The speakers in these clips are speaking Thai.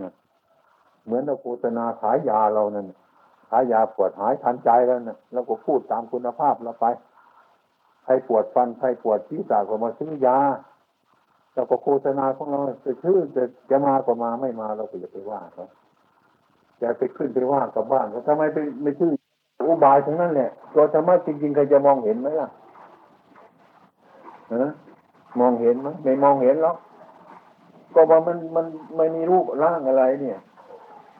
นะเหมือนเราโฆษณาขายยาเรานั่นขายยาปวดหายทันใจแล้วนะเราก็พูดตามคุณภาพเราไปใครปวดฟันใครปวดที่ตาก็มาซื้อยาเราก็โฆษณาของเราจะชื่อจะจะมาก็มาไม่มาเราก็อย่าไปว่าเขาจะไปขึ้นไปว่ากับบ้านเขาทำไมไปไม่ชื่ออุบายทั้งนั้นแหละตัวธรรมะจริงๆใครจะมองเห็นไหมล่ะฮะมองเห็นไหมไม่มองเห็นหรอก ก็ว่ามันมันไม่มีรูปร่างอะไรเนี่ย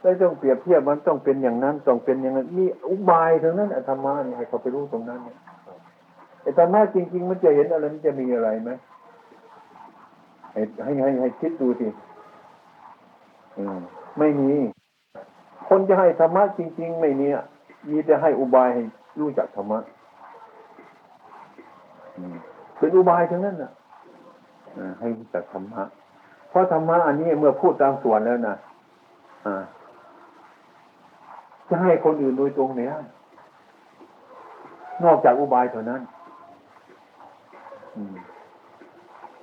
ได้ต้องเปรียบเทียบมันต้องเป็นอย่างนั้นต้องเป็นอย่างนั้น มีอุบายทั้งนั้นธรรมะเนี่ยให้เขาไปรู้ตรงนั้นเนี่ยไอ้ธรรมะจริง ๆ มันจะเห็นอะไรมันจะมีอะไรไหมให้ให้ให้คิดดูสิอืมไม่มี คนจะให้ธรรมะจริง ๆ ไม่มีอะมีแต่ให้อุบายให้รู้จักธรรมะเป็นอุบายทั้งนั้นน่ะให้รู้จักธรรมะ เพราะธรรมะอันนี้เมื่อพูดตามส่วนแล้วนะจะให้คนอื่นโดยตรงเนี่ยนอกจากอุบายเท่านั้น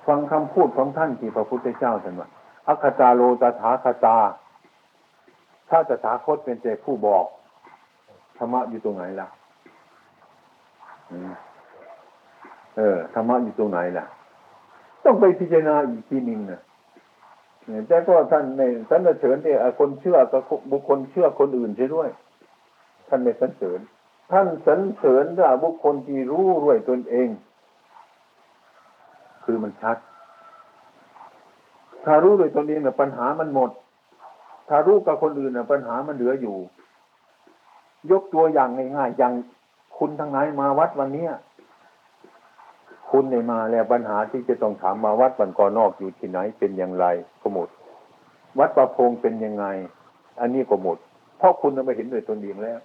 ฟังคำพูดของท่านที่พระพุทธเจ้าท่านว่าอัคคตาโลตถาคตา ถ้าตถาคตเป็นแต่ผู้บอกธรรมะอยู่ตรงไหนล่ะเออธรรมะอยู่ตรงไหนล่ะ ต้องไปพิจารณาอีกทีหนึ่งนะ แต่ก็ท่านในท่านเสริญเนี่ยคนเชื่อกับบุคคลเชื่อคนอื่นใช่ด้วย ท่านไม่สรรเสริญ ท่านสรรเสริญว่าบุคคลที่รู้ด้วยตนเอง คือมันชัด ถ้ารู้ด้วยตนเองเนี่ยปัญหามันหมด ถ้ารู้กับคนอื่นเนี่ยปัญหามันเหลืออยู่ ยกตัวอย่างง่ายๆอย่างคุณทั้งหลายมาวัดวันเนี้ย คุณในมาแล้วปัญหาที่จะต้องถามมาวัดบันกอนอกอยู่ที่ไหนเป็นอย่างไรก็หมด วัดประพงเป็นยังไง อันนี้ก็หมด เพราะคุณไม่เห็นด้วยตนเองแล้ว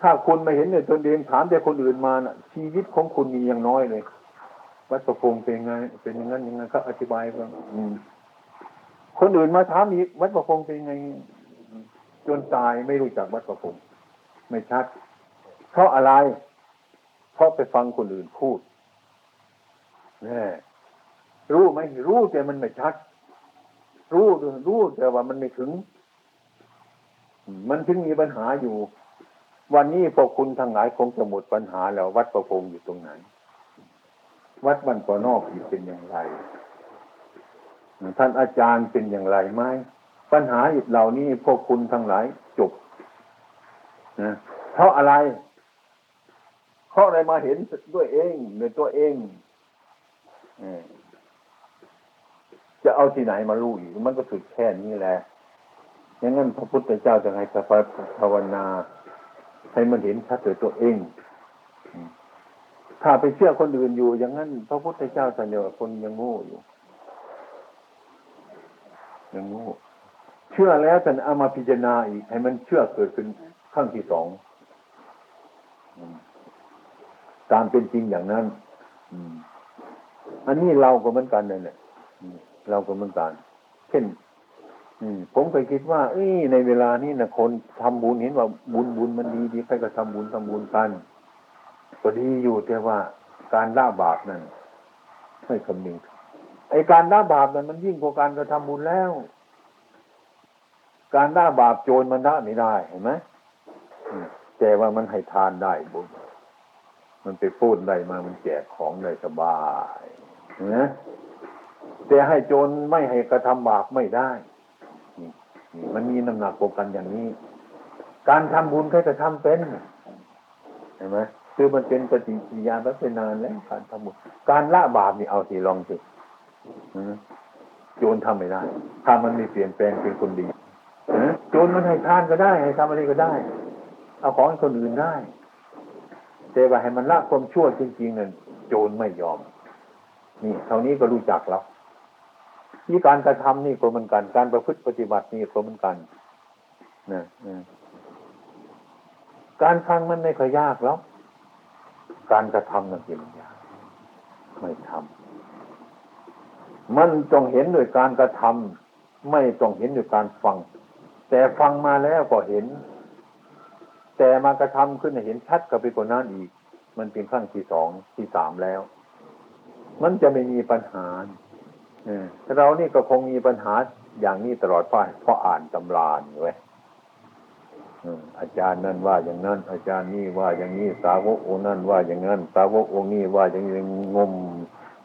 ถ้าคุณไม่เห็นด้วยตนเองถามแต่คนอื่นมานะ่ะ ชีวิตของคุณมีอย่างน้อยเลย วัดประพงเป็นยังไง เป็นอย่างนั้นอย่างนั้นก็อธิบายบ้าคนอื่นมาถามอีกวัดประพงเป็นยังไง จนตายไม่รู้จักวัดประพงไม่ชัด เพราะอะไร เพราะไปฟังคนอื่นพูด นี่รู้ไหมรู้แต่มันไม่ชัด รู้รู้แต่ว่ามันไม่ถึง มันถึงมีปัญหาอยู่ วันนี้พวกคุณทั้งหลายคงจะหมดปัญหาแล้ว วัดประพงอยู่ตรงไหน วัดบันปอนอกอยู่เป็นอย่างไร ท่านอาจารย์เป็นอย่างไรไหมปัญหาเหล่านี้พวกคุณทั้งหลายจบนะเพราะอะไรเพราะอะไรมาเห็นด้วยเองในตัวเอง จะเอาที่ไหนมารู้อีกมันก็สุดแค่นี้แหละอย่างนั้นพระพุทธเจ้าจะให้สัพภาวนา ให้มันเห็นชัดตัวตัวเอง ถ้าไปเชื่อคนอื่นอยู่ อย่างนั้น พระพุทธเจ้าสัญญาคนยังโง่อยู่ยังโง่เชื่อแล้วแต่เอามาพิจารณาอีก ให้มันเชื่อเกิดขึ้นขั้งที่สองตามเป็นจริงอย่างนั้น อืม อันนี้เราก็เหมือนกันเลยเนี่ยเราก็เหมือนกัน เช่นผมเคยคิดว่า เอ้ในเวลานี้นะคนทำบุญเห็นว่าบุญบุญมันดีดีใครก็ทำบุญทำบุญกันก็ดีอยู่แต่ว่าการละบาปนั้นไม่คำนึงไอการละบาปนั้นมันยิ่งกว่าการกระทำบุญแล้ว การละบาปโจรมันละไม่ได้เห็นไหมแต่ว่ามันให้ทานได้บุญมันไปพูดได้มามันแจกของได้สบาย นะแต่ให้โจรไม่ให้กระทำบาปไม่ได้นี่มันมีน้ำหนักกกันอย่างนี้ การทำบุญแค่จะทำเป็นเห็นไหมคือมันเป็นปฏิกิริยาแบบเป็นนานแล้วการทำบุญการละบาปนี่เอาสิลองสิโจรทำไม่ได้ ถ้ามันม่เปลี่ยนแปลงเป็นคนดีโจรมันให้ทานก็ได้ ให้ทำอะไรก็ได้ เอาของคนอื่นได้แต่ว่าให้มันละความชั่วจริงๆนั่นโจรไม่ยอม นี่เท่านี้ก็รู้จักแล้วนี่การกระทำนี่ก็เหมือนกัน การประพฤติปฏิบัตินี่ก็เหมือนกันนะการฟังมันไม่ค่อยยากแล้ว การกระทำนั่นเป็นยากไม่ทำมันต้องเห็นโดยการกระทำไม่ต้องเห็นโดยการฟัง แต่ฟังมาแล้วก็เห็น แต่มากระทำขึ้นเห็นชัดกับไปกว่านั้นอีก มันเป็นขั้นที่สองที่สามแล้ว มันจะไม่มีปัญหาเรานี่ก็คงมีปัญหาอย่างนี้ตลอดไปเพราะอ่านตำรานี่ไว้ยอาจารย์นั่นว่าอย่างนั้น อาจารย์นี่ว่าอย่างนี้สาวกองนั่นว่าอย่างนั้น สาวกองนี้ว่าอย่างนี้งม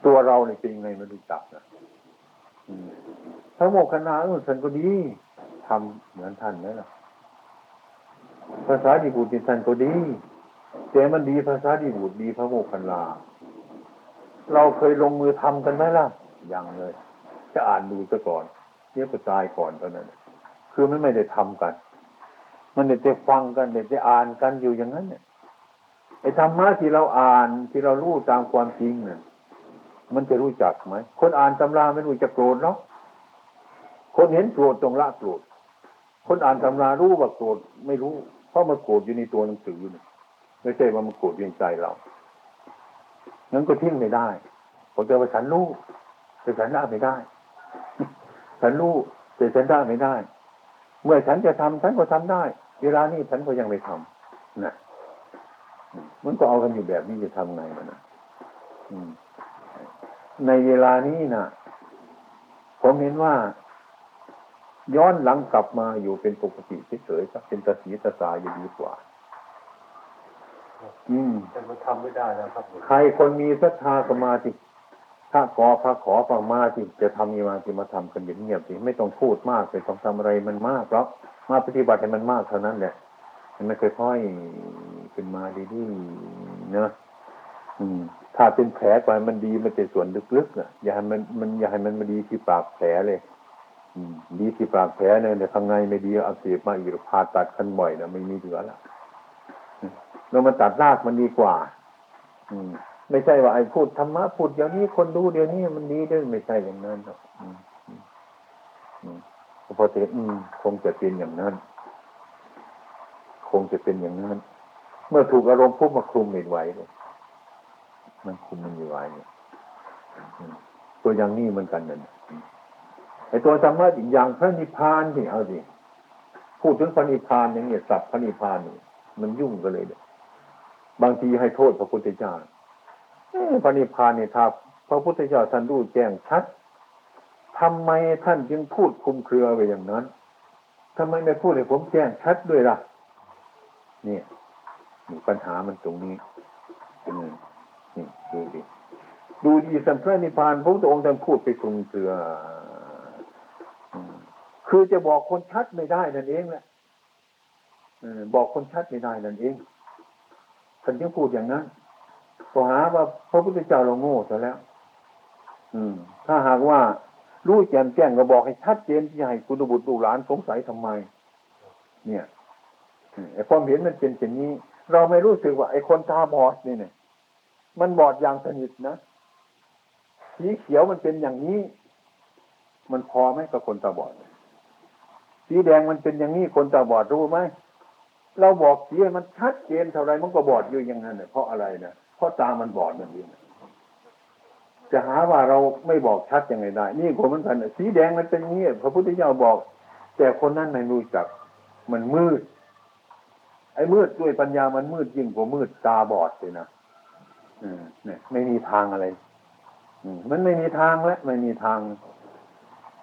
ตัวเราเนี่ยเป็นยังไงไม่รู้จักนะพระโมคคัลลาออท่านก็ดีทำเหมือนท่านไหมล่ะภาษาดีบุตรท่านก็ดีแต่มันดีภาษาดีบุตรดีพระโมคคัลลา เราเคยลงมือทำกันไหมล่ะยังเลย จะอ่านดูซะก่อนเดี๋ยวก็ตายก่อนเท่านั้น คือมันไม่ได้ทำกัน มันได้แต่ฟังกันได้แต่อ่านกันอยู่อย่างนั้นเนี่ยไอ้ธรรมะที่เราอ่านที่เรารู้ตามความจริงเนี่ยมันจะรู้จักไหมคนอ่านตำราไม่รู้จะโกรธเนาะคนเห็นโกรธตรงละโกรธคนอ่านตำรารู้ว่าโกรธไม่รู้ เพราะมันโกรธอยู่ในตัวหนังสือเนี่ยไม่ใช่ว่ามันโกรธอยู่ในใจเรา งั้นก็ทิ้งไม่ได้ผมจะว่าฉันรู้แต่ฉันละไม่ได้ ฉันรู้แต่ฉันละไม่ได้ เมื่อฉันจะทำฉันก็ทำได้ เวลานี้ฉันก็ยังไม่ทำนะมันก็เอากันอยู่แบบนี้จะทำไงมันนะในเวลานี้นะผมเห็นว่า ย้อนหลังกลับมาอยู่เป็นปกติเฉยๆสักเป็นตาสีตาสายดีกว่า อืมแต่มันทำไม่ได้นะครับใครคนมีศรัทธาก็มาสิถ้าขอพระขอฟังมาสิจะทำมีมาสิมาทำกันเงียบๆสิไม่ต้องพูดมากไม่ต้องทำอะไรมันมากหรอกมาปฏิบัติให้มันมากเท่านั้นแหละมันไม่ค่อยๆขึ้นมาดีๆเนอะอืม ถ้าเป็นแผลไปมันดีมันจะส่วนลึกๆอะ อย่าให้มันมันอย่าให้มันมาดีที่ปากแผลเลย อืม ดีที่ปากแผลเนี่ยแต่ข้างในไม่ดีอักเสบมาอีกผ่าตัดขั้นบ่อยนะไม่มีเหลือละอืม เรามาตัดรากมันดีกว่า อืม ไม่ใช่ว่าไอ้พูดธรรมะพูดเดี๋ยวนี้คนดูเดี๋ยวนี้มันดีด้วยไม่ใช่อย่างนั้นหรอกพอเทศอืมคงจะเป็นอย่างนั้น คงจะเป็นอย่างนั้น เมื่อถูกอารมณ์ปุ๊บมาคุมไม่ไหวเลยมันคุมมันไม่ไหวเนี่ยตัวอย่างนี้เหมือนกันนั่นไอ้ตัวธรรมะอีกอย่างพระนิพพานที่เอาสิพูดถึงพระนิพพานอย่างเนี้ยสับพระนิพพานนี่มันยุ่งกันเลยเนี่ย บางทีให้โทษพระพุทธเจ้าพระนิพพานเนี่ยถ้าพระพุทธเจ้าท่านรู้แจ้งชัดทำไมท่านจึงพูดคุมเครือไปอย่างนั้นทำไมไม่พูดให้ผมแจ้งชัดด้วยล่ะ เนี่ยปัญหามันตรงนี้นี่ดูดิดูดีสัมพระนิพพานพระพุทธองค์ท่านพูดไปคุมเครือคือจะบอกคนชัดไม่ได้นั่นเองแหละบอกคนชัดไม่ได้นั่นเอง ท่านจึงพูดอย่างนั้นก็หาว่าพระพุทธเจ้าเราโง่ซะแล้ว อืม ถ้าหากว่ารู้แจ่มแจ้งก็บอกให้ชัดเจนที่ให้คุณบุตรลูกหลานสงสัยทำไม เนี่ยไอ้ความเห็นมันเป็นเช่นนี้ เราไม่รู้สึกว่าไอ้คนตาบอดนี่เนี่ย มันบอดอย่างสนิทนะสีเขียวมันเป็นอย่างนี้ มันพอไหมกับคนตาบอด สีแดงมันเป็นอย่างนี้คนตาบอดรู้ไหม เราบอกสีมันชัดเจนเท่าไรมันก็บอดอยู่อย่างนั้นเนี่ยเพราะอะไรนะเพราะตามันบอดนั่นเองจะหาว่าเราไม่บอกชัดยังไงได้ นี่คนมันกันสีแดงมันเป็นอย่างนี้พระพุทธเจ้าบอก แต่คนนั้นไม่รู้จัก มันมืด ไอ้มืดด้วยปัญญามันมืดยิ่งกว่ามืดตาบอดเลยนะอืมเนี่ย ไม่มีทางอะไร อืมมันไม่มีทางแล้วไม่มีทาง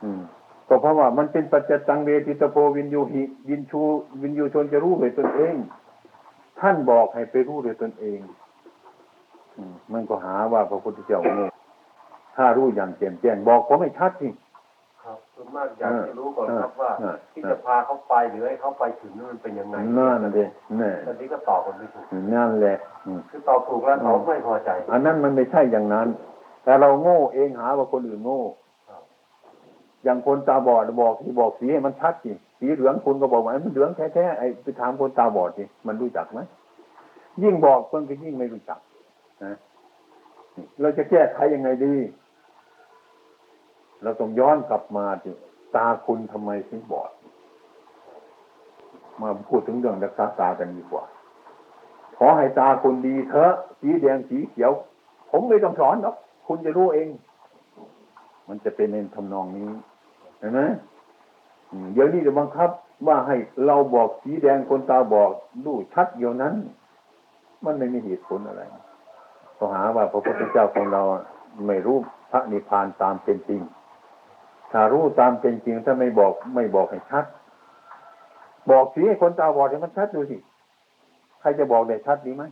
อืม ก็เพราะว่ามันเป็นปัจจตังเวทิตโพวินยูหิวินชูวินยูชนจะรู้ด้วยตนเอง ท่านบอกให้ไปรู้ด้วยตนเองอืมมันก็หาว่าพระพุทธเจ้าโง่ถ้ารู้อย่างแจ่มแจ้งบอกผมไม่ชัดสิครับส่วนมากอยากจะรู้ก่อนครับว่าอ่า ที่จะพาเขาไปหรือให้เขาไปถึงนั่นมันเป็นยังไงนั่นเองนี่ตอนนี้ก็ตอบกันไม่ถูกนั่นแหละอืมคือตอบถูกแล้วเขาไม่พอใจ อันนั้นมันไม่ใช่อย่างนั้น แต่เราโง่เองหาว่าคนอื่นโง่ครับ อย่างคนตาบอดบอกที่บอกสีให้มันชัดสิสีเหลืองคุณก็บอกว่ามันเหลืองแท้ๆไอ้ไปถามคนตาบอดสิมันรู้จักไหมยิ่งบอกคนก็ยิ่งไม่รู้จักนะเราจะแก้ไขยังไงดี เราต้องย้อนกลับมาสิตาคุณทำไมถึงบอด มาพูดถึงเรื่องรักษาตากันดีกว่า ขอให้ตาคุณดีเถอะสีแดงสีเขียว ผมไม่ต้องสอนหรอกคุณจะรู้เอง มันจะเป็นในทำนองนี้ เห็นไหมอืมเดี๋ยวนี้จะบังคับ ว่าให้เราบอกสีแดงคนตาบอกดูชัดเดียวนั้น มันไม่มีเหตุผลอะไรก็หาว่าพระพุทธเจ้าของเราไม่รู้พระนิพพานตามเป็นจริง ถ้ารู้ตามเป็นจริงถ้าไม่บอกไม่บอกให้ชัด บอกสิให้คนตาบอดให้มันชัดดูสิใครจะบอกได้ชัดดีไหม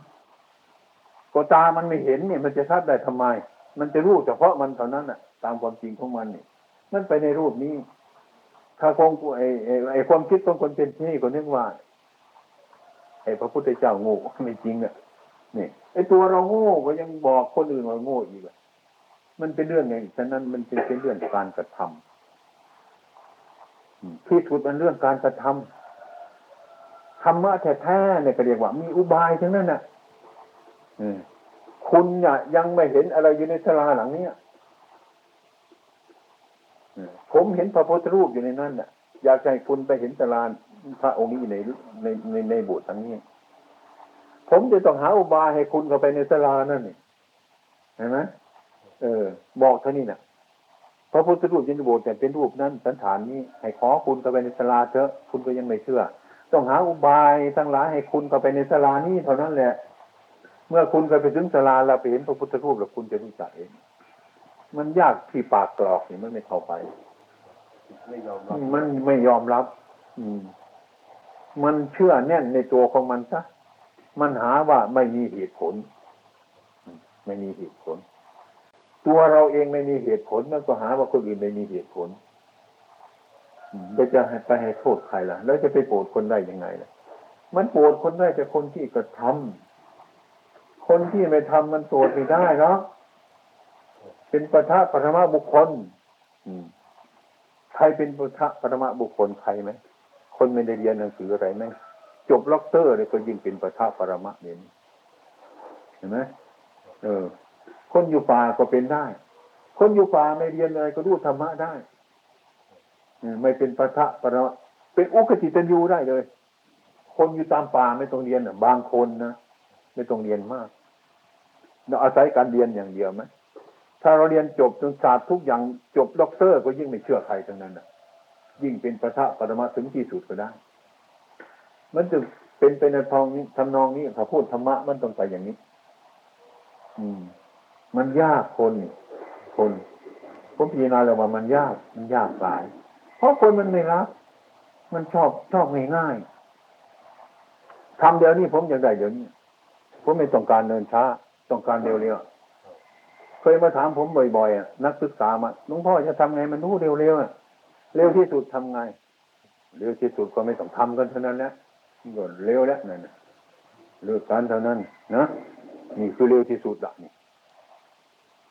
ก็ตามันไม่เห็นเนี่ย มันจะชัดได้ทำไม มันจะรู้เฉพาะมันเท่านั้นน่ะ ตามความจริงของมันเนี่ย มันไปในรูปนี้ ถ้าคงไอ้ไอ้ความคิดของคนเป็นที่คนนึกว่าไอ้พระพุทธเจ้าโง่ไม่จริงอะนี่ไอ้ตัวเราโง่ก็ยังบอกคนอื่นว่าโง่อีกอะมันเป็นเรื่องไงฉะนั้นมันเป็นเป็นเรื่องการกระทำอืมที่สุดมันเรื่องการกระทำธรรมะแท้ๆเนี่ยก็เรียกว่า มีอุบายทั้งนั้นน่ะอืคุณเนี่ยยังไม่เห็นอะไรอยู่ในศาลาหลังเนี้ย ผมเห็นพระพุทธรูปอยู่ในนั้นน่ะ อยากให้คุณไปเห็นศาลาพระองค์นี้ในในในในโบสถ์ทั้งนี้ ผมจะต้องหาอุบายให้คุณเข้าไปในศาลานั่นนี่เห็นไหมเออ บอกเท่านี้น่ะพระพุทธรูปยินโบสถ์แต่เป็นรูปนั้นสันฐานนี้ให้ขอคุณเข้าไปในศาลาเถอะ คุณก็ยังไม่เชื่อ ต้องหาอุบายทั้งหลายให้คุณเข้าไปในศาลานี้เท่านั้นแหละ เมื่อคุณเคยไปถึงศาลาเราไปเห็นพระพุทธรูปแล้วคุณจะรู้จักเอง มันยากที่ปากกรอกนี่มันไม่เข้าไปไม่ยอมรับมันไม่ยอมรับ อืม มันเชื่อแน่นในตัวของมันซะมันหาว่าไม่มีเหตุผลอืมไม่มีเหตุผล ตัวเราเองไม่มีเหตุผลมันก็หาว่าคนอื่นไม่มีเหตุผลอืมแล้วจะให้ไปให้โทษใครล่ะ แล้วจะไปโกรธคนได้ยังไงล่ะ มันโกรธคนได้แต่คนที่กระทำคนที่ไม่ทำมันโกรธไม่ได้หรอก เป็นปะทะปรมาบุคคลใครเป็นพุทธปรมาบุคคลใครไหมคนไม่ได้เรียนหนังสืออะไรไหมจบล็อกเตอร์เลยก็ยิ่งเป็นปะทะปรมะเนี่ยเห็นไหมเออ คนอยู่ป่าก็เป็นได้ คนอยู่ป่าไม่เรียนอะไรก็รู้ธรรมะได้อืมไม่เป็นปะทะปรมะเป็นอุกติตันยูได้เลย คนอยู่ตามป่าไม่ต้องเรียนอะบางคนนะไม่ต้องเรียนมากเราอาศัยการเรียนอย่างเดียวไหม ถ้าเราเรียนจบจนศาสตร์ทุกอย่างจบด็อกเตอร์ ก็ยิ่งไม่เชื่อใครทั้งนั้นน่ะยิ่งเป็นประทะปรมาถึงที่สุดก็ได้ มันจะเป็นไปในทองนี้ทำนองนี้ถ้าพูดธรรมะมันต้องไปอย่างนี้ อืม มันยากคนคนผมพิจารณาแล้วว่ามันยากมันยากหลาย เพราะคนมันไม่รับ มันชอบชอบง่ายๆทำเดี๋ยวนี้ผมอยากได้เดี๋ยวนี้ ผมไม่ต้องการเดินช้า ต้องการเร็วๆ เคยมาถามผมบ่อยๆอะนักศึกษามาหลวงพ่อจะทำไงมันรู้เร็วๆอะเร็วที่สุดทำไง เร็วที่สุดก็ไม่ต้องทำกันเท่านั้นนะนี่ก็เร็วแล้วนั่นน่ะเลิกกันเท่านั้นนะนี่คือเร็วที่สุดละนี่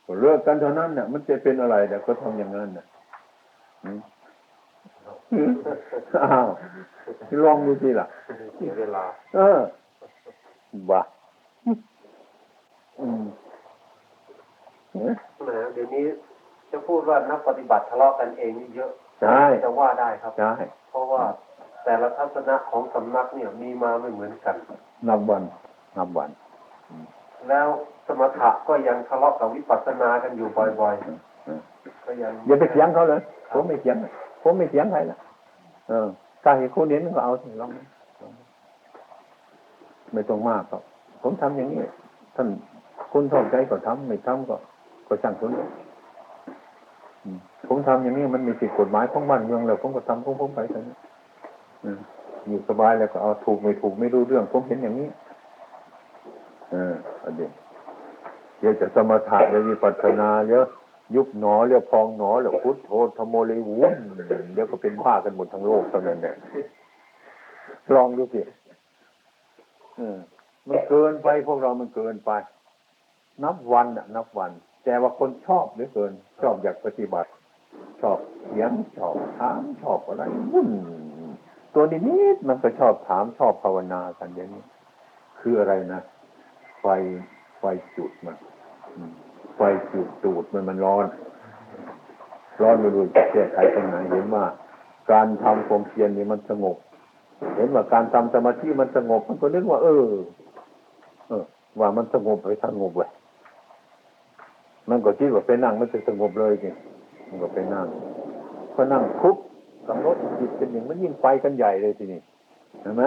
ก็เลิกกันเท่านั้นน่ะมันจะเป็นอะไรแต่ก็ทำอย่างนั้นน่ะอืมอืมอ้าวลองดูสิล่ะเสียเวลา เออบ้าอืม เอ๊ะแหมเดี๋ยวนี้จะพูดว่านักปฏิบัติทะเลาะกันเองนี่เยอะใช่จะว่าได้ครับใช่เพราะว่าแต่ละทัศนะของสำนักเนี่ยมีมาไม่เหมือนกัน นับวันนับวัน แล้วสมถะก็ยังทะเลาะกับวิปัสสนากันอยู่บ่อยๆก็ยังอย่าไปเถียงเขาเลยผมไม่เถียงผมไม่เถียงใครละเออถ้าเห็นคนเห็นก็เอาสิลองลองไม่ต้องมากครับผมทำอย่างนี้ท่านคุณชอบใจก็ทำไม่ทำก็ ก็ช่างคุณอืมผมทำอย่างนี้มันมีผิดกฎหมายของบ้านเมืองแล้วผมก็ทำของผมไปเท่นั้อยู่สบายแล้วก็เอาถูกไม่ถูกไม่รู้เรื่องผมเห็นอย่างนี้ เอออันนี้เดี๋ยวจะสมถะเดี๋ยววิปัสสนาเดี๋ยวยุบหนอเรียกพองหนอแล้วพุทโธธโมเลยวุ้นเดี๋ยวก็เป็นบ้ากันหมดทั้งโลกเท่านั้นเนี่ยลองดูสิออมันเกินไปพวกเรามันเกินไป นับวันน่ะนับวัน แต่ว่าคนชอบเหลือเกิน ชอบอยากปฏิบัติ ชอบเขียนชอบถามชอบอะไรวุ่นตัวนี้นิดมันก็ชอบถามชอบภาวนากันอย่างนี้ คืออะไรนะไฟไฟจุดมันไฟจุดตูดมันมันร้อน ร้อนไม่รู้จะแก้ไขตรงไหนเห็นว่าการทำความเพียรนี่มันสงบ เห็นว่าการทำสมาธิมันสงบ มันก็นึกว่า เออ เออ ว่ามันสงบไปสงบเลย มันก็คิดว่าไปนั่งมันจะสงบเลยจริงมันก็ไปนั่งพอนั่งคุบกำหนดจิตเป็นอย่างมันยิ่งไปกันใหญ่เลยทีนี้เห็นไหม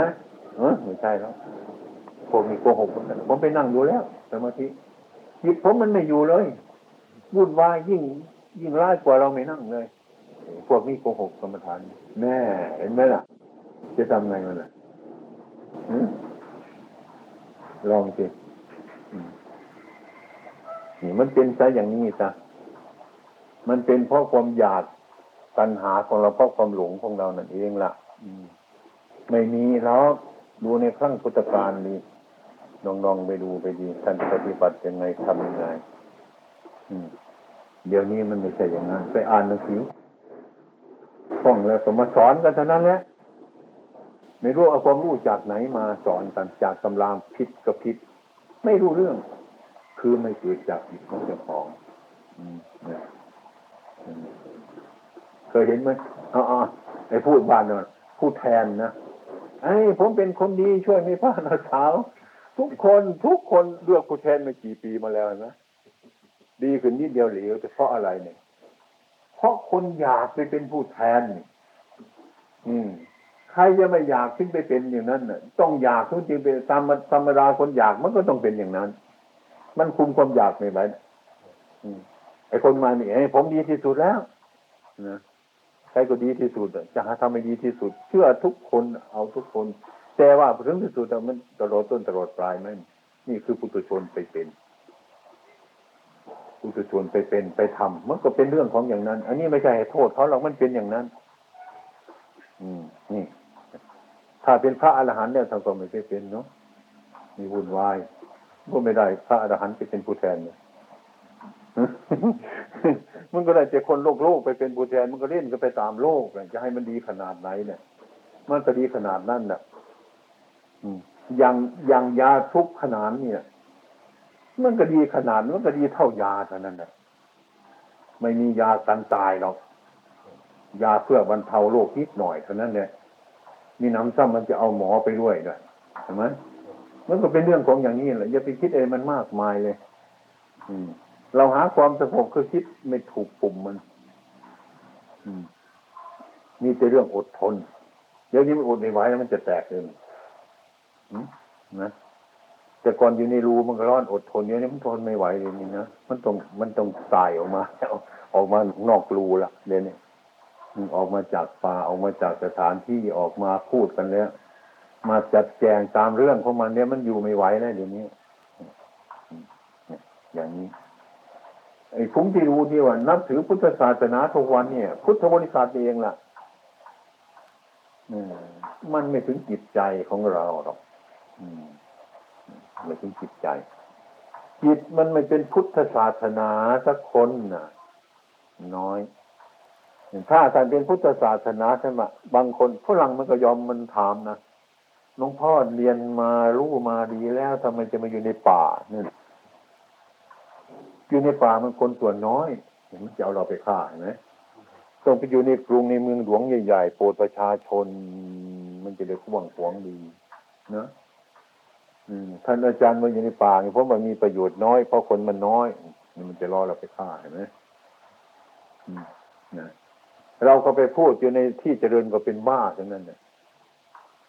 เออไม่ใช่แล้วผมมีโกหกเหมือนกันผมไปนั่งอยู่แล้วสมาธิจิตผมมันไม่อยู่เลยวุ่นวายยิ่ง ยิ่งร้ายกว่าเราไม่นั่งเลย พวกนี้โกหกกรรมฐานแน่เห็นไหมล่ะ จะทำไงมันล่ะลองสิ นี่มันเป็นซะอย่างนี้ซะมันเป็นเพราะความอยากตัณหาของเราเพราะความหลงของเรานั่นเองล่ะไม่มีแล้วดูในครั้งพุทธกาลนี่ลองๆไปดูไปดีท่านปฏิบัติยังไงทำยังไงเดี๋ยวนี้มันไม่ใช่อย่างนั้น ไปอ่านหนังสือท่องแล้วก็มาสอนกันเท่านั้นแหละไม่รู้เอาความรู้จากไหนมาสอนกันจากตำรามพิษกับพิษ ไม่รู้เรื่อง คือไม่เกิดจากจิตของเจ้าของเคยเห็นไหมอ๋อไอ้พูดบ้านน่ะพูดแทนนะไอ้ผมเป็นคนดีช่วยไม่พลาดนะสาว ทุกคนทุกคนเลือกผู้แทนมากี่ปีมาแล้วนะดีขึ้นนิดเดียวเหลวแต่เพราะอะไรเนี่ย เพราะคนอยากไปเป็นผู้แทนนี่อืมใครจะไม่อยากขึ้นไปเป็นอย่างนั้นน่ะ ต้องอยากทุกจึงเป็นตามธรรมดาคนอยากมันก็ต้องเป็นอย่างนั้น มันคุมความอยากไม่ไหวไอ้คนมานี่ไอ้ผมดีที่สุดแล้วนะใครก็ดีที่สุดจะหาทำให้ดีที่สุด เชื่อทุกคนเอาทุกคน แต่ว่าถึงที่สุดมันตลอดต้นตลอดปลายไหมนี่คือปุถุชนไปเป็นปุถุชนไปเป็นไปทำมันก็เป็นเรื่องของอย่างนั้น อันนี้ไม่ใช่ให้โทษเขาหรอกมันเป็นอย่างนั้น อืมนี่ ถ้าเป็นพระอรหันต์เนี่ยทานก็ไม่ได้เป็นเนาะมีวุ่นวาย ก็ไม่ได้พระอรหันต์ไปเป็นผู้แทนเนี่ยมันก็ได้แต่คนโลกโลกไปเป็นผู้แทน มันก็เล่นก็ไปตามโลกจะให้มันดีขนาดไหนเนี่ย มันก็ดีขนาดนั้นน่ะอืมอย่างอย่างยาทุกขนาดเนี่ย มันก็ดีขนาดมันก็ดีเท่ายาเท่านั้นแหละไม่มียากันตายหรอกยาเพื่อบรรเทาโรคนิดหน่อยเท่านั้นเนี่ยมีน้ำซ้ำมันจะเอาหมอไปด้วยด้วยใช่ไหม มันก็เป็นเรื่องของอย่างนี้แหละอย่าไปคิดเอะไรมันมากมายเลย อืม เราหาความสงบคือคิดไม่ถูกปุ่มมัน อืมมีแต่เรื่องอดทน เดี๋ยวนี้มันอดไม่ไหวแล้วมันจะแตกเองนะแต่ก่อนอยู่ในรูมันก็ร้อนอดทนเดี๋ยวนี้มันทนไม่ไหวเลยนี่นะมันต้องมันต้องตายออกมาออกมานอกรูละเดี๋ยวนี้ออกมาจากป่าออกมาจากสถานที่ออกมาพูดกันแล้ว มาจัดแจงตามเรื่องของมันเนี่ยมันอยู่ไม่ไหวแล้วเดี๋ยวนี้อย่างนี้ไอ้ผมที่รู้ที่ว่านับถือพุทธศาสนาทุกวันเนี่ย พุทธบริษัทเองล่ะมมันไม่ถึงจิตใจของเราหรอกอมไม่ถึงจิตใจ จิตมันไม่เป็นพุทธศาสนาสักคนน่ะ น้อยถ้าท่านเป็นพุทธศาสนาใช่ไหมบางคนฝรั่งมันก็ยอมมันถามนะ หลวงพ่อเรียนมารู้มาดีแล้วทำไมจะมาอยู่ในป่าเนี่ยอยู่ในป่ามันคนส่วนน้อยมันจะเอาเราไปฆ่าเห็นไหมต้องไปอยู่ในกรุงในเมืองหลวงใหญ่ๆโปรดประชาชน มันจะได้กว้างขวางดีนะท่านอาจารย์มาอยู่ในป่าเพราะมันมีประโยชน์น้อยเพราะคนมันน้อยมันจะรอเราไปฆ่าเห็นไหมอืมนะเราก็ไปพูดอยู่ในที่เจริญก็เป็นบ้าทั้งนั้นเนี่ย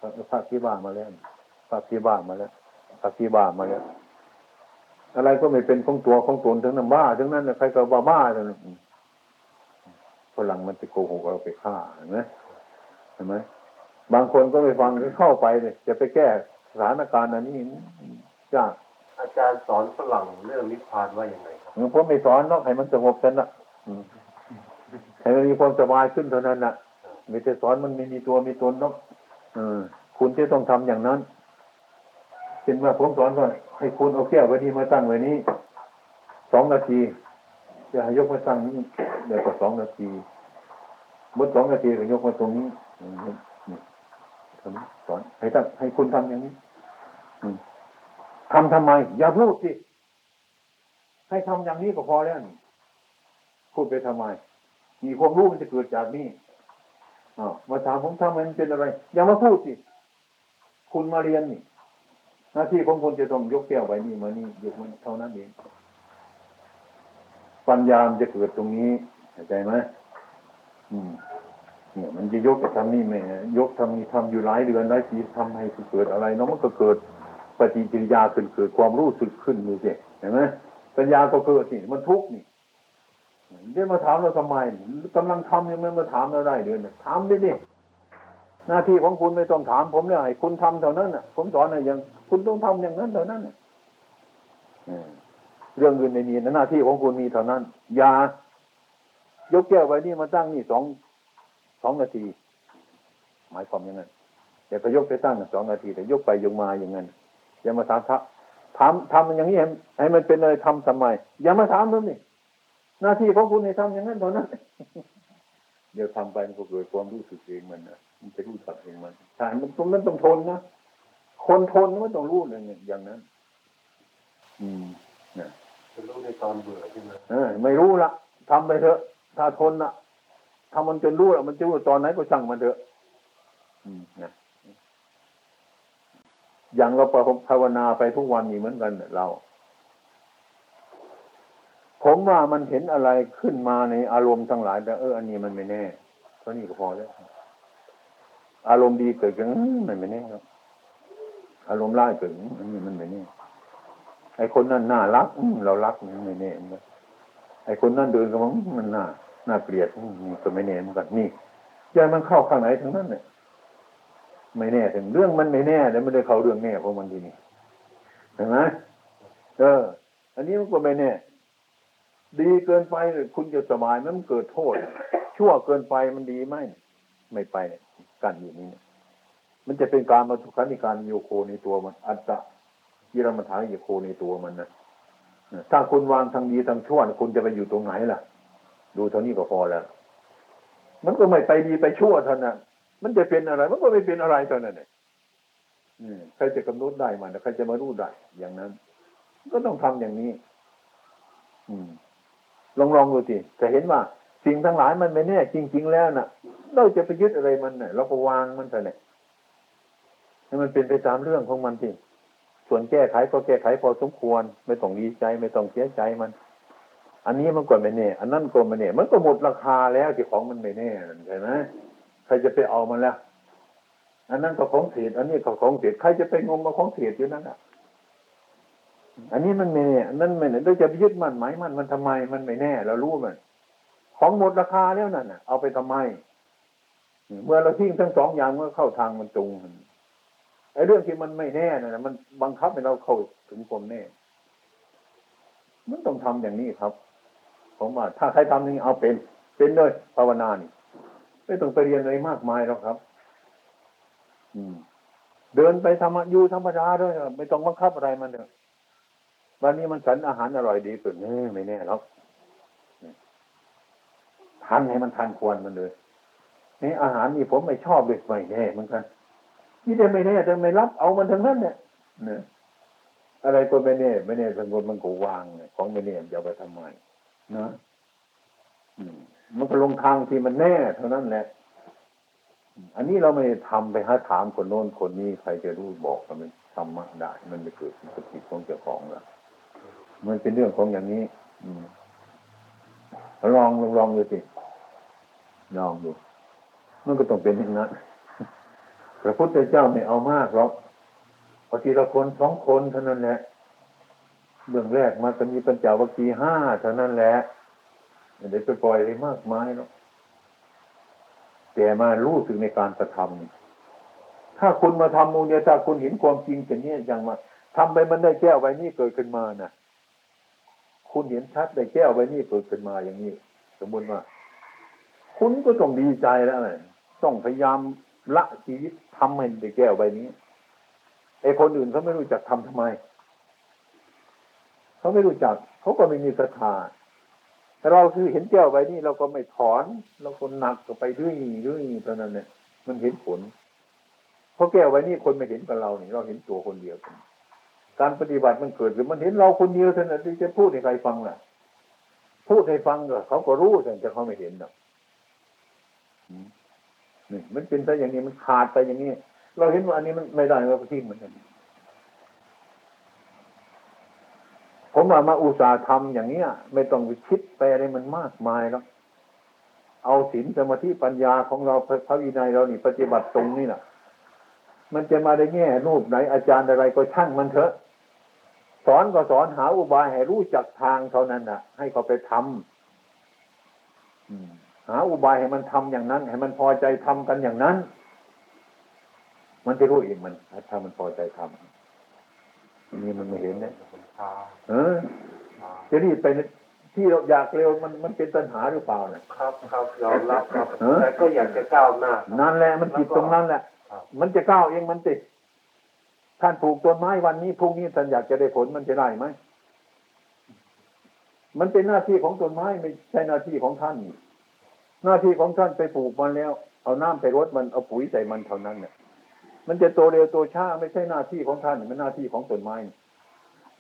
พระพระที่บ้ามาแล้วพระที่บ้ามาแล้วพระที่บ้ามาแล้ว อะไรก็ไม่เป็นของตัวของตนทั้งนั้นบ้าทั้งนั้นใครก็บ้าบ้าทั้งนั้นฝรั่งมันจะโกหกเราไปฆ่าเห็นไหมเห็นไหมบางคนก็ไม่ฟังก็เข้าไปเลยจะไปแก้สถานการณ์อันนี้ยากอาจารย์สอนฝรั่งเรื่องนิพพานว่าอย่างไรครับผมไม่สอนนอกให้มันสงบกันละอืมให้มันมีความสบายขึ้นเท่านั้นนะไม่ได้สอนมันไม่มีตัวมีตนนก เออ คุณจะต้องทำอย่างนั้นเช่นว่าผมสอนว่าให้คุณเอาแก้วไว้นี้มาตั้งไว้นี้สองนาทีจะให้ยกมาตั้งนี้เดี๋ยวก็สองนาทีเมื่อสองนาทีก็ยกมาตรงนี้นี่ทำสอนให้ตั้งให้คุณทำอย่างนี้อืมทำทำไม อย่าพูดสิให้ทำอย่างนี้ก็พอแล้วพูดไปทำไม มีความรู้มันจะเกิดจากนี่อ้ มาถามผมทำมันเป็นอะไร อย่ามาพูดสิ คุณมาเรียนนี่ หน้าที่ของคุณจะต้องยกแก้วไว้นี่มานี่ยกมันเท่านั้นเอง ปัญญามจะเกิดตรงนี้เข้าใจไหมอืมเนี่ยมันจะยกทำนี่ไม่ยกทำนี่ทำอยู่หลายเดือนหลายปีทำให้เกิดอะไรเนาะมันก็เกิดปฏิกิริยาขึ้นเกิดความรู้สึกขึ้นนี่สิเห็นไหมปัญญาก็เกิดนี่มันทุกข์นี่ เดี๋ยวมาถามเราทำไมกำลังทำยังไม่มาถามเราได้เดือนยถามดิดิหน้าที่ของคุณไม่ต้องถามผมเลยให้คุณทำเท่านั้นน่ะ ผมสอนอะไรอย่าง คุณต้องทำอย่างนั้นเท่านั้นนะเรื่องอื่นไม่มีหน้าที่ของคุณมีเท่านั้น อย่ายกแก้วไว้นี่มาตั้งนี่สองสองนาที หมายความอย่างนั้นอย่าไปยกไปตั้งสองนาที แต่ยกไปยกมาอย่างนั้นอย่ามาถามทัถามทำอย่างนี้ให้มันเป็นอะไรทำทำไมอย่ามาถามผมนี่ หน้าที่ของคุณให้ทำอย่างนั้นเท่านั้นเดี๋ยวทำไปมันก็เกิดความรู้สึกเองมันนะมันจะรู้สักเองมันใช่มันตรงนั้นต้องทนนะคนทนมันต้องรู้เลยอย่างนั้น อืมนะจะรู้ในตอนเบื่อใช่ไหมเออไม่รู้ละทำไปเถอะ ถ้าทนนะถ้ามันจนรู้ละมันจะรู้ตอนไหนก็สั่งมันเถอะ อืมนะอย่างเราภาวนาไปทุกวันนี้เหมือนกันเนี่ยเรา ผมว่ามันเห็นอะไรขึ้นมาในอารมณ์ทั้งหลาย แต่เอออันนี้มันไม่แน่เท่านี้ก็พอแล้วอารมณ์ดีเกิดขึ้นมันไม่แน่ครับอารมณ์ร้ายเกิดอันนี้มันไม่แน่ไอ้คนนั้นน่ารักเรารักมันไม่แน่ไอ้คนนั้นเดินก็มองอื้อมันน่าน่าเกลียดมันก็ไม่แน่เหมือนกันนี่ยายมันเข้าข้างไหนทั้งนั้นเนี่ยไม่แน่ถึงเรื่องมันไม่แน่แต่ไม่ได้เข้าเรื่องแน่ของมันทีนี้เห็นไหมเออ อันนี้มันก็ไม่แน่ ดีเกินไปคุณจะสบายมันเกิดโทษ ชั่วเกินไปมันดีไหมไม่ไปเนี่ยการอยู่นี้ มันจะเป็นการมาทุกขันิการโยโคในตัวมัน อัตตะยิรมัฐาโยโคในตัวมันนะถ้าคุณวางทางดีทางชั่วคุณจะไปอยู่ตรงไหนล่ะ ดูเท่านี้ก็พอแล้ว มันก็ไม่ไปดีไปชั่วเท่านั้นมันจะเป็นอะไร มันก็ไม่เป็นอะไรเท่านั้นเองใครจะกำหนดได้มันใครจะมารู้ได้อย่างนั้น ก็ต้องทำอย่างนี้ อืม ลองลองดูสิจะเห็นว่า สิ่งทั้งหลายมันไม่แน่ จริง ๆ แล้วน่ะ เราจะไปยึดอะไรมันเนี่ยเราก็วางมันไปเนี่ยให้มันเป็นไปตามเรื่องของมันสิส่วนแก้ไขก็แก้ไขพอสมควร ไม่ต้องดีใจไม่ต้องเสียใจมัน อันนี้มันก็ไม่แน่ อันนั้นก็ไม่แน่ มันก็หมดราคาแล้วที่ของมันไม่แน่ใช่ไหมใครจะไปเอามันแล้วอันนั้นก็ของเสียอันนี้ก็ของเสียใครจะไปงมมาของเสียอยู่นั่นอะ อันนี้มันไม่แน่นนั้นไม่แน่เราจะไปยึดมันหมายมันมันทำไม มันไม่แน่ เรารู้มัน ของหมดราคาแล้วนั่นน่ะ เอาไปทำไม เมื่อเราทิ้งทั้งสองอย่างเมื่อเข้าทางมันตรงไอ้เรื่องที่มันไม่แน่น่ะมันบังคับให้เราเข้าถึงความแน่ มันต้องทำอย่างนี้ครับ ผมว่าถ้าใครทำย่างนี้เอาเป็น เป็นเลยภาวนานี่ไม่ต้องไปเรียนอะไรมากมายหรอกครับ อืม เดินไปธรรมอยู่ธรรมดาด้วยไม่ต้องบังคับอะไรมันเถอะ วันนี้มันฉันอาหารอร่อยดีเกินเออไม่แน่หรอกทันให้มันทันควรมันเลยนี่อาหารนี่ผมไม่ชอบเลยไม่แน่เหมือนกันนี่แต่ไม่แน่แต่ไม่รับเอามันทั้งนั้นเนี่ยนี่ยอะไรก็ไม่แน่ไม่แน่สงบมันก็วางเนี่ยของไม่แน่จะไปทำไมนะมันก็ลงทางที่มันแน่เท่านั้นแหละอันนี้เราไม่ทำไปหาถามคนโน้นคนนี้ใครจะรู้บอกมันธรรมะได้ มันไม่เกิดสติของเจ้าของแล้ว มันเป็นเรื่องของอย่างนี้ลองลองลองดูสิลองดู มันก็ต้องเป็นอย่างนั้นพระพุทธเจ้าไม่เอามากหรอกพอทีละคนสองคนเท่านั้นแหละเบื้องแรกมาก็มีปัญจวัคคีห้าเท่านั้นแหละไม่ได้ไปปล่อยอะไรมากมายหรอกแต่มารู้สึกในการกระทำถ้าคุณมาทำมูลเนี่ยถ้าคุณเห็นความจริงเป็นนี้อย่างมาทำไปมันได้แก้วใบนี้เกิดขึ้นมานะ่ะ คุณเห็นชัดได้แก้วใบนี้เกิดขึ้นมาอย่างนี้ สมมติว่า คุณก็ต้องดีใจแล้วไงต้องพยายามละชีวิตทำให้ได้แก้วใบนี้ไอ้คนอื่นเขาไม่รู้จักทำทำไมเขาไม่รู้จักเขาก็ไม่มีศรัทธาแต่เราคือเห็นแก้วใบนี้เราก็ไม่ถอน เราคนหนักก็ไปเรื่อยเรื่อยเท่านั้นเนี่ย มันเห็นผล เพราะแก้วใบนี้คนไม่เห็นกับเราเนี่ยเราเห็นตัวคนเดียวกัน การปฏิบัติมันเกิดหรือมันเห็นเราคนเดียวเท่านั้นที่จะพูดให้ใครฟังล่ะ พูดให้ฟังก็เขาก็รู้แต่เขาไม่เห็นหรอกนี่มันเป็นไปอย่างนี้มันขาดไปอย่างนี้ เราเห็นว่าอันนี้มันไม่ได้เราก็ทิ้งเหมือนกันผมว่ามาอุตสาห์ทำอย่างเนี้ย ไม่ต้องไปคิดไปอะไรมันมากมายแล้วเอาศีลสมาธิปัญญาของเราพระวินัยเรานี่ปฏิบัติตรงนี่น่ะมันจะมาได้แง่รูปไหนอาจารย์อะไรก็ช่างมันเถอะ สอนก็สอนหาอุบายให้รู้จักทางเท่านั้นน่ะ ให้เขาไปทอืมหาอุบายให้มันทำอย่างนั้น ให้มันพอใจทำกันอย่างนั้น มันจะรู้เองมันถ้ามันพอใจทำอันนี้มันไม่เห็นเนี่ยมันช้าเออจะรีบไปที่เราอยากเร็วมันมันเป็นปัญหาหรือเปล่าเนี่ยครับครับยอมรับครับเออแต่ก็อยากจะก้าวหน้าครับนั่นแหละมันผิดตรงนั้นแหละครับมันจะก้าวเองมันติด ท่านปลูกต้นไม้วันนี้พรุ่งนี้ท่านอยากจะได้ผลมันจะได้ไหมมันเป็นหน้าที่ของต้นไม้ไม่ใช่หน้าที่ของท่าน หน้าที่ของท่านไปปลูกมันแล้ว เอาน้ำไปรดมันเอาปุ๋ยใส่มันเท่านั้นเนี่ยมันจะโตเร็วโตช้าไม่ใช่หน้าที่ของท่านมันหน้าที่ของต้นไม้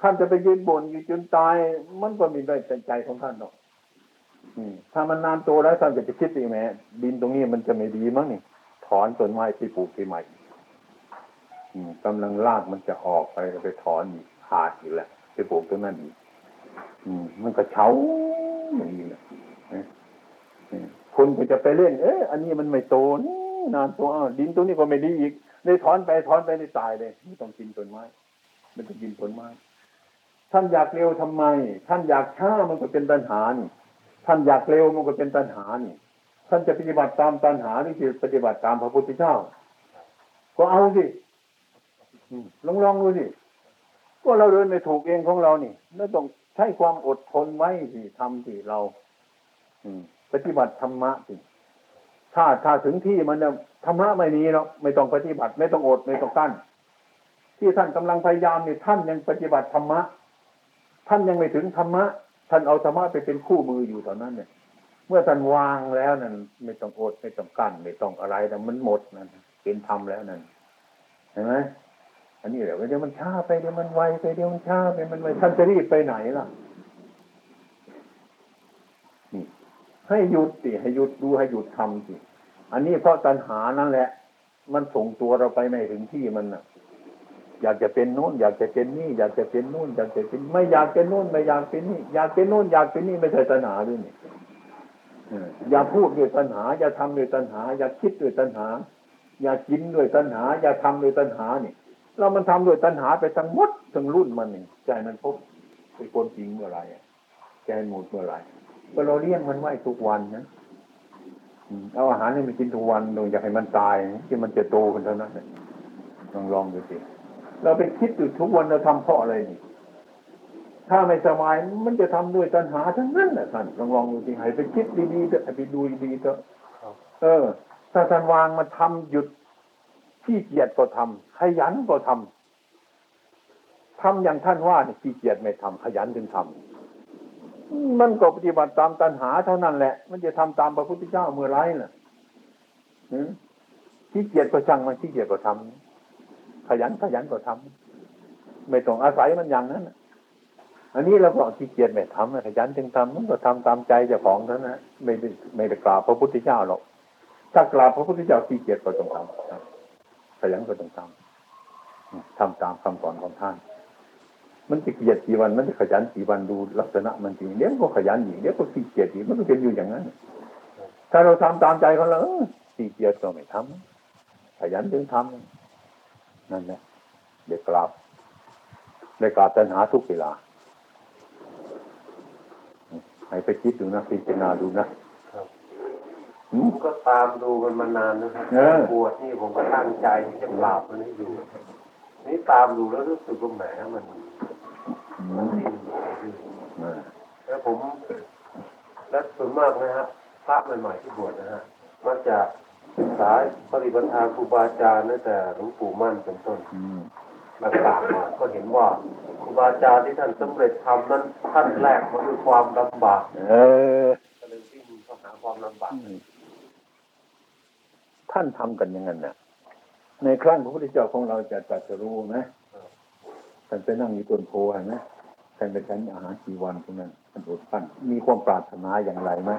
ท่านจะไปยืนบนอยู่จนตาย มันก็มีได้ใจของท่านหรอกถ้ามันนานโตแล้วท่านจะไปคิดอีกแหมดินตรงนี้มันจะไม่ดีมั้งนี่ถอนต้นไม้ที่ปลูกที่ใหม่ กำลังรากมันจะออกไปไปถอนอีกขาดอีกแล้วไปปลูกตรงนั้นอีกมันก็เฉาอย่างนี้แหละนะอืมคนก็จะไปเล่น เอ๊ะอันนี้มันไม่โตนี่นานตัวอ้าวดินตัวนี้ก็ไม่ดีอีกเลยถอนไปถอนไปได้ตายเลยไม่ต้องกินต้นไม้ไม่ต้องกินผลไม้ท่านอยากเร็วทำไม ท่านอยากช้ามันก็เป็นตัณหานี่ท่านอยากเร็วมันก็เป็นตัณหานี่ท่านจะปฏิบัติตามตัณหาหรือจะปฏิบัติตามพระพุทธเจ้า ก็เอาสิ ลองลองดูสิก็เราเดินไม่ถูกเองของเรานี่แล้วต้องใช้ความอดทนไว้สิทำสิเรา อืม ปฏิบัติธรรมะสิถ้าถ้าถึงที่มันธรรมะไม่มีหรอกไม่ต้องปฏิบัติ ไม่ต้องอดไม่ต้องกั้นที่ท่านกำลังพยายามเนี่ยท่านยังปฏิบัติธรรมะ ท่านยังไม่ถึงธรรมะ ท่านเอาธรรมะไปเป็นคู่มืออยู่ตอนนั้นเนี่ย เมื่อท่านวางแล้วนั่นไม่ต้องอดไม่ต้องกั้นไม่ต้องอะไรแต่มันหมดนั่นเป็นธรรมแล้วนั่นเห็นไหม อันนี้เดี๋ยวเดี๋ยวมันช้าไปเดี๋ยวมันไวไปเดี๋ยวมันช้าไปมันไวท่านจะรีบไปไหนล่ะนี่ให้หยุดสิให้หยุดดูให้หยุดทำสิอันนี้เพราะตัณหานั่นแหละ มันส่งตัวเราไปไม่ถึงที่มันน่ะ อยากจะเป็นโน้น อยากจะเป็นนี่ อยากจะเป็นโน้น อยากจะเป็นไม่อยากเป็นโน้นไม่อยากเป็นนี่ อยากเป็นโน้นอยากเป็นนี่ไม่ใช่ตัณหาด้วยนี่อย่าพูดด้วยตัณหา อย่าทำด้วยตัณหา อย่าคิดด้วยตัณหา อย่ากินด้วยตัณหา อย่าทำด้วยตัณหานี่ เรามันทำด้วยตัณหาไปทั้งหมดทั้งรุ่นมันนี่ใจมันพบเป็นคนจริงเมื่อไหรอะใจหมดเมื่อไหรก็เราเลี้ยงมันไว้ทุกวันนะอืมเอาอาหารให้มันกินทุกวันโดยอยากให้มันตายที่มันจะโตขึ้นเท่านั้นเนี่ยลองลองดูสิเราไปคิดอยู่ทุกวันเราทำเพราะอะไรนี่ ถ้าไม่สบายมันจะทำด้วยตัณหาทั้งนั้นแหละท่านลองลองดูสิให้ไปคิดดีๆเถอะให้ไปดูดีๆเถอะครับเออ ถ้าท่านวางมาทำหยุด ขี้เกียจก็ทำขยันก็ทำทำอย่างท่านว่าเนี่ยขี้เกียจไม่ทำขยันถึงทำมันก็ปฏิบัติตามตัณหาเท่านั้นแหละ มันจะทำตามพระพุทธเจ้าเมื่อไรล่ะขี้เกียจก็ช่างมันขี้เกียจก็ทำขยันขยันก็ทำไม่ต้องอาศัยมันอย่างนั้นอันนี้เราก็ขี้เกียจไม่ทำขยันจึงทำมันก็ทำตามใจเจ้าของเท่านั้นไม่ได้ไม่ได้กราบพระพุทธเจ้าหรอกถ้ากราบพระพุทธเจ้าขี้เกียจก็ต้องทำ ขยันก็ต้องทำทำตามคำสอนของท่าน มันจะเกียจกี่วัน มันจะขยันกี่วันดูลักษณะมันจริงเดี๋ยวก็ขยันอีกเดี๋ยวก็ขี้เกียจอีกมันก็เป็นอยู่อย่างนั้น ถ้าเราทำตามใจของเราเออขี้เกียจก็ไม่ทำขยันถึงทำนั่นแหละเดี๋ยวกราบได้กราบตัณหาทุกเวลาให้ไปคิดดูนะพิจารณาดูนะ ก็ตามดูมันมานานนะครับเออบวชนี่ผมก็ตั้งใจที่จะปราบมันให้อยู่ นี่ตามดูแล้วรู้สึกว่าแหมมันมันดิ้นอ่าแล้วผม และส่วนมากนะฮะพระใหม่ๆที่บวชนะฮะมักจะศึกษาปฏิบัติทางครูบาอาจารย์ตั้งแต่หลวงปู่มั่นเป็นต้นอืมต่างๆมาก็เห็นว่าครูบาอาจารย์ที่ท่านสำเร็จทำนั้นท่านแรกมาด้วยความลำบากเออก็เลยวิ่งเข้าหาความลำบาก ท่านทำกันอย่างนั้นน่ะในครั้งพระพุทธเจ้าของเราจะตรัสรู้ไหมท่านไปนั่งอยู่ต้นโพนไหมท่านไปฉันอาหารกี่วันตรงนั้นท่านอดกั้นมีความปรารถนาอย่างไรไหม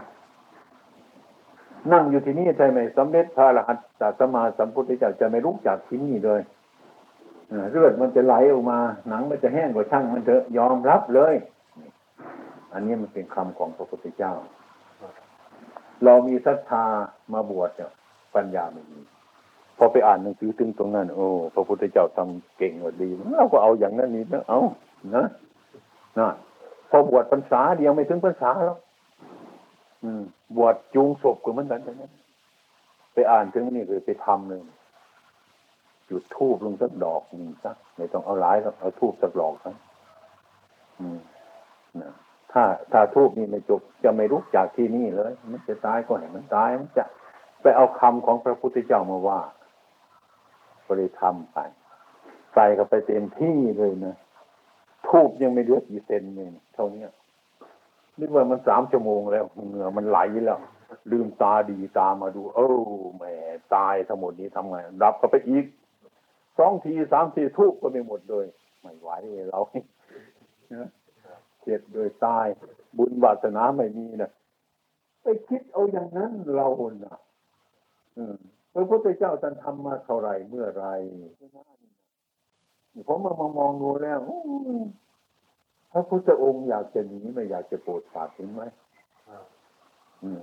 นั่งอยู่ที่นี่ใช่ไหมสำเร็จพระรหันตสัมมาสัมพุทธเจ้าจะไม่ลุกจากที่นี่เลยเออเลือดมันจะไหลออกมา หนังมันจะแห้งกว่าช่างมันเถอะยอมรับเลย อันนี้มันเป็นคำของพระพุทธเจ้า เรามีศรัทธามาบวชเนี่ย ปัญญาไม่มีพอไปอ่านหนังสือถึงตรงนั้นโอ้พระพุทธเจ้าทำเก่งกว่าดีเราก็เอาอย่างนั้นนี่นะเอานะนะพอบวชพรรษาเดียวไม่ถึงพรรษาแล้วอืม บวชจูงศพก็เหมือนกันใช่ไหมไปอ่านถึงนี่คือไปทำเลยจุดทูบลงสักดอกหนึ่งสักไม่ต้องเอาหลายเอาทูบสักดอกครับอืมนะถ้าถ้าทูบนี่ไม่จบจะไม่รู้จากที่นี่เลย มันจะตายก็ให้มันตายมันจะ ไปเอาคำของพระพุทธเจ้ามาว่าก็เลยทำไปใส่ก็ไปเต็มที่เลยนะทูบยังไม่เลือกี่เซนเลยเท่านี้นึกว่ามันสามชั่วโมงแล้วเหงื่อมันไหลแล้ว ลืมตาดีตามาดู เออแหมตายทั้งหมดนี้ทำไงดับก็ไปอีกสองทีสามทีทุกก็ไม่หมดเลยไม่ไหวเราเจ็บโดยตาย บุญวาสนาไม่มีนะไปคิดเอาอย่างนั้นเราน่ะ พระพุทธเจ้าท่านทำมาเท่าไรเมื่อไรผมมามามองดูแล้วพระพุทธองค์อยากจะหนีไม่อยากจะโปรดสัตว์เห็นไหม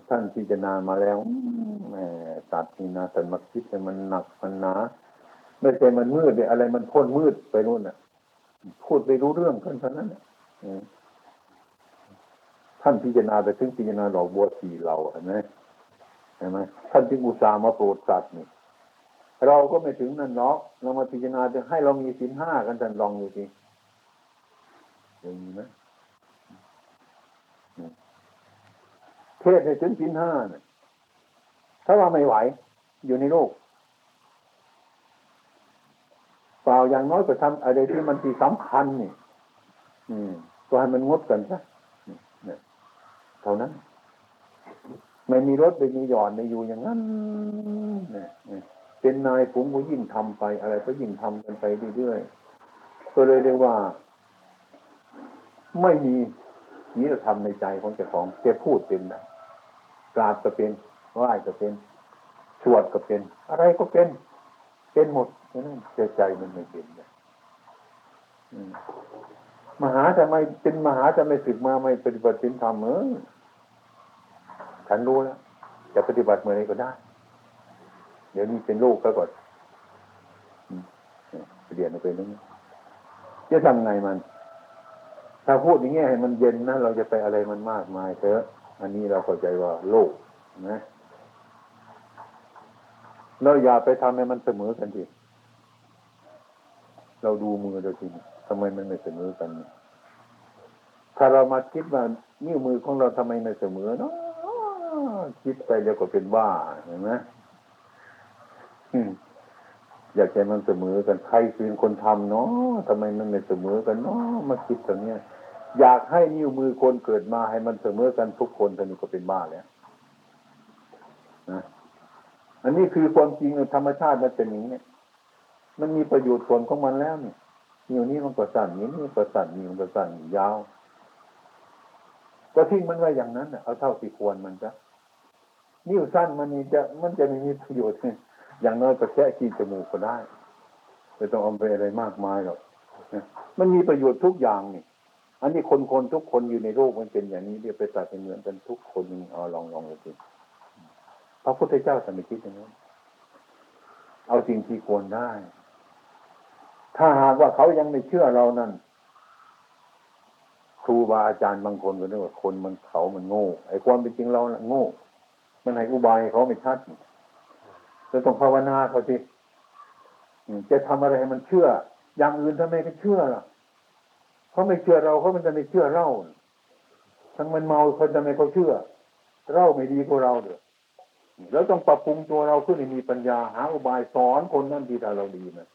ท่านพิจารณามาแล้วแหมสัตว์นี่นะแต่มาคิดแต่มันหนักมันหนาไม่ใช่มันมืดเลยอะไรมันพ่นมืดไปนู่นน่ะ พูดไปรู้เรื่องกันเท่านั้นท่านพิจารณาไปถึงพิจารณาดอกบัวสีเราเห็นไหม เห็นไหมท่านจึงอุตส่าห์มาโปรดสัตว์นี่เราก็ไม่ถึงนั่นเนาะเรามาพิจารณาจะให้เรามีสินห้ากันท่านลองดูสิอย่างนี้ไหมเทศในถึงสินห้าเนี่ยถ้าว่าไม่ไหว อยู่ในโลกเปล่าอย่างน้อยก็ทำอะไรที่มันที่สำคัญนี่ อืมก็ให้มันงดกันซะเท่านั้น ไม่มีรถไม่มีหย่อนไม่อยู่อย่างนั้นเนี่ยเป็นนายผมก็ยิ่งทำไป อะไรก็ยิ่งทำกันไปเรื่อยๆก็เลยเรียกว่า ไม่มีนิรธรรมในใจของเจ้าของจะพูดเป็นนะกราบก็เป็นไหว้ก็เป็นสวดก็เป็น อะไรก็เป็น เป็นหมดนั่นใจมันไม่เป็นเลยมหาจะไม่เป็นมหาจะไม่ศึกมาไม่ปฏิบัติธรรมเออ ฉันรู้แล้วจะปฏิบัติเมื่อไรก็ได้ เดี๋ยวนี้เป็นลูกก็ก่อนเรียนไปนึงจะทำไงมัน ถ้าพูดอย่างเงี้ยให้มันเย็นนะเราจะไปอะไรมันมากมายเถอะ อันนี้เราเข้าใจว่าโลกนะเราอย่าไปทำให้มันเสมอกันทีเราดูมือเราทีทำไมมันไม่เสมอกัน ถ้าเรามาคิดว่านิ้วมือของเราทำไมไม่เสมอเนาะ คิดไปแล้วก็เป็นบ้าเห็นไหมอยากให้มันเสมอกันใครเป็นคนทำเนาะทำไมมันไม่เสมอกันเนาะมาคิดตรงเนี้ยอยากให้นิ้วมือคนเกิดมาให้มันเสมอกันทุกคนตอนนี้ก็เป็นบ้าแล้วนะอันนี้คือความจริงธรรมชาติมันเป็นอย่างนี้มันมีประโยชน์ส่วนของมันแล้วเนี่ยนิ้วนี้มันก็สั่นนิ้วนี้ก็สั่นนิ้วมันก็สั่นยาว ก็ทิ้งมันไว้อย่างนั้นเอาเท่าที่ควรมันจะ นิ้วสั้นมันนี่จะมันจะไม่มีประโยชน์อย่างน้อยก็แค่ขีดจมูกก็ได้ไม่ต้องเอาไปอะไรมากมายหรอกมันมีประโยชน์ทุกอย่างนี่ อันนี้คนคนทุกคนอยู่ในโลกมันเป็นอย่างนี้เรียกไปตัดเป็นเหมือนกันทุกคนเอาลองลองดูสิพระพุทธเจ้าท่านไม่คิดอย่างนั้นเอาสิ่งที่ควรได้ ถ้าหากว่าเขายังไม่เชื่อเรานั่นครูบาอาจารย์บางคนก็เรียกว่าคนมันเขามันโง่ไอ้ความเป็นจริงเราโง่ มันให้อุบายเขาไม่ชัดจะต้องภาวนาเขาสิจะทำอะไรให้มันเชื่อ อย่างอื่นทำไมก็เชื่อล่ะเขาไม่เชื่อเราเขามันจะไม่เชื่อเราทั้งมันเมาเขาจะไม่เขาเชื่อ เราไม่ดีกว่าเราเด้อแล้วต้องปรับปรุงตัวเราขึ้นให้มีปัญญาหาอุบายสอนคนนั่นดีถ้าเราดีนะ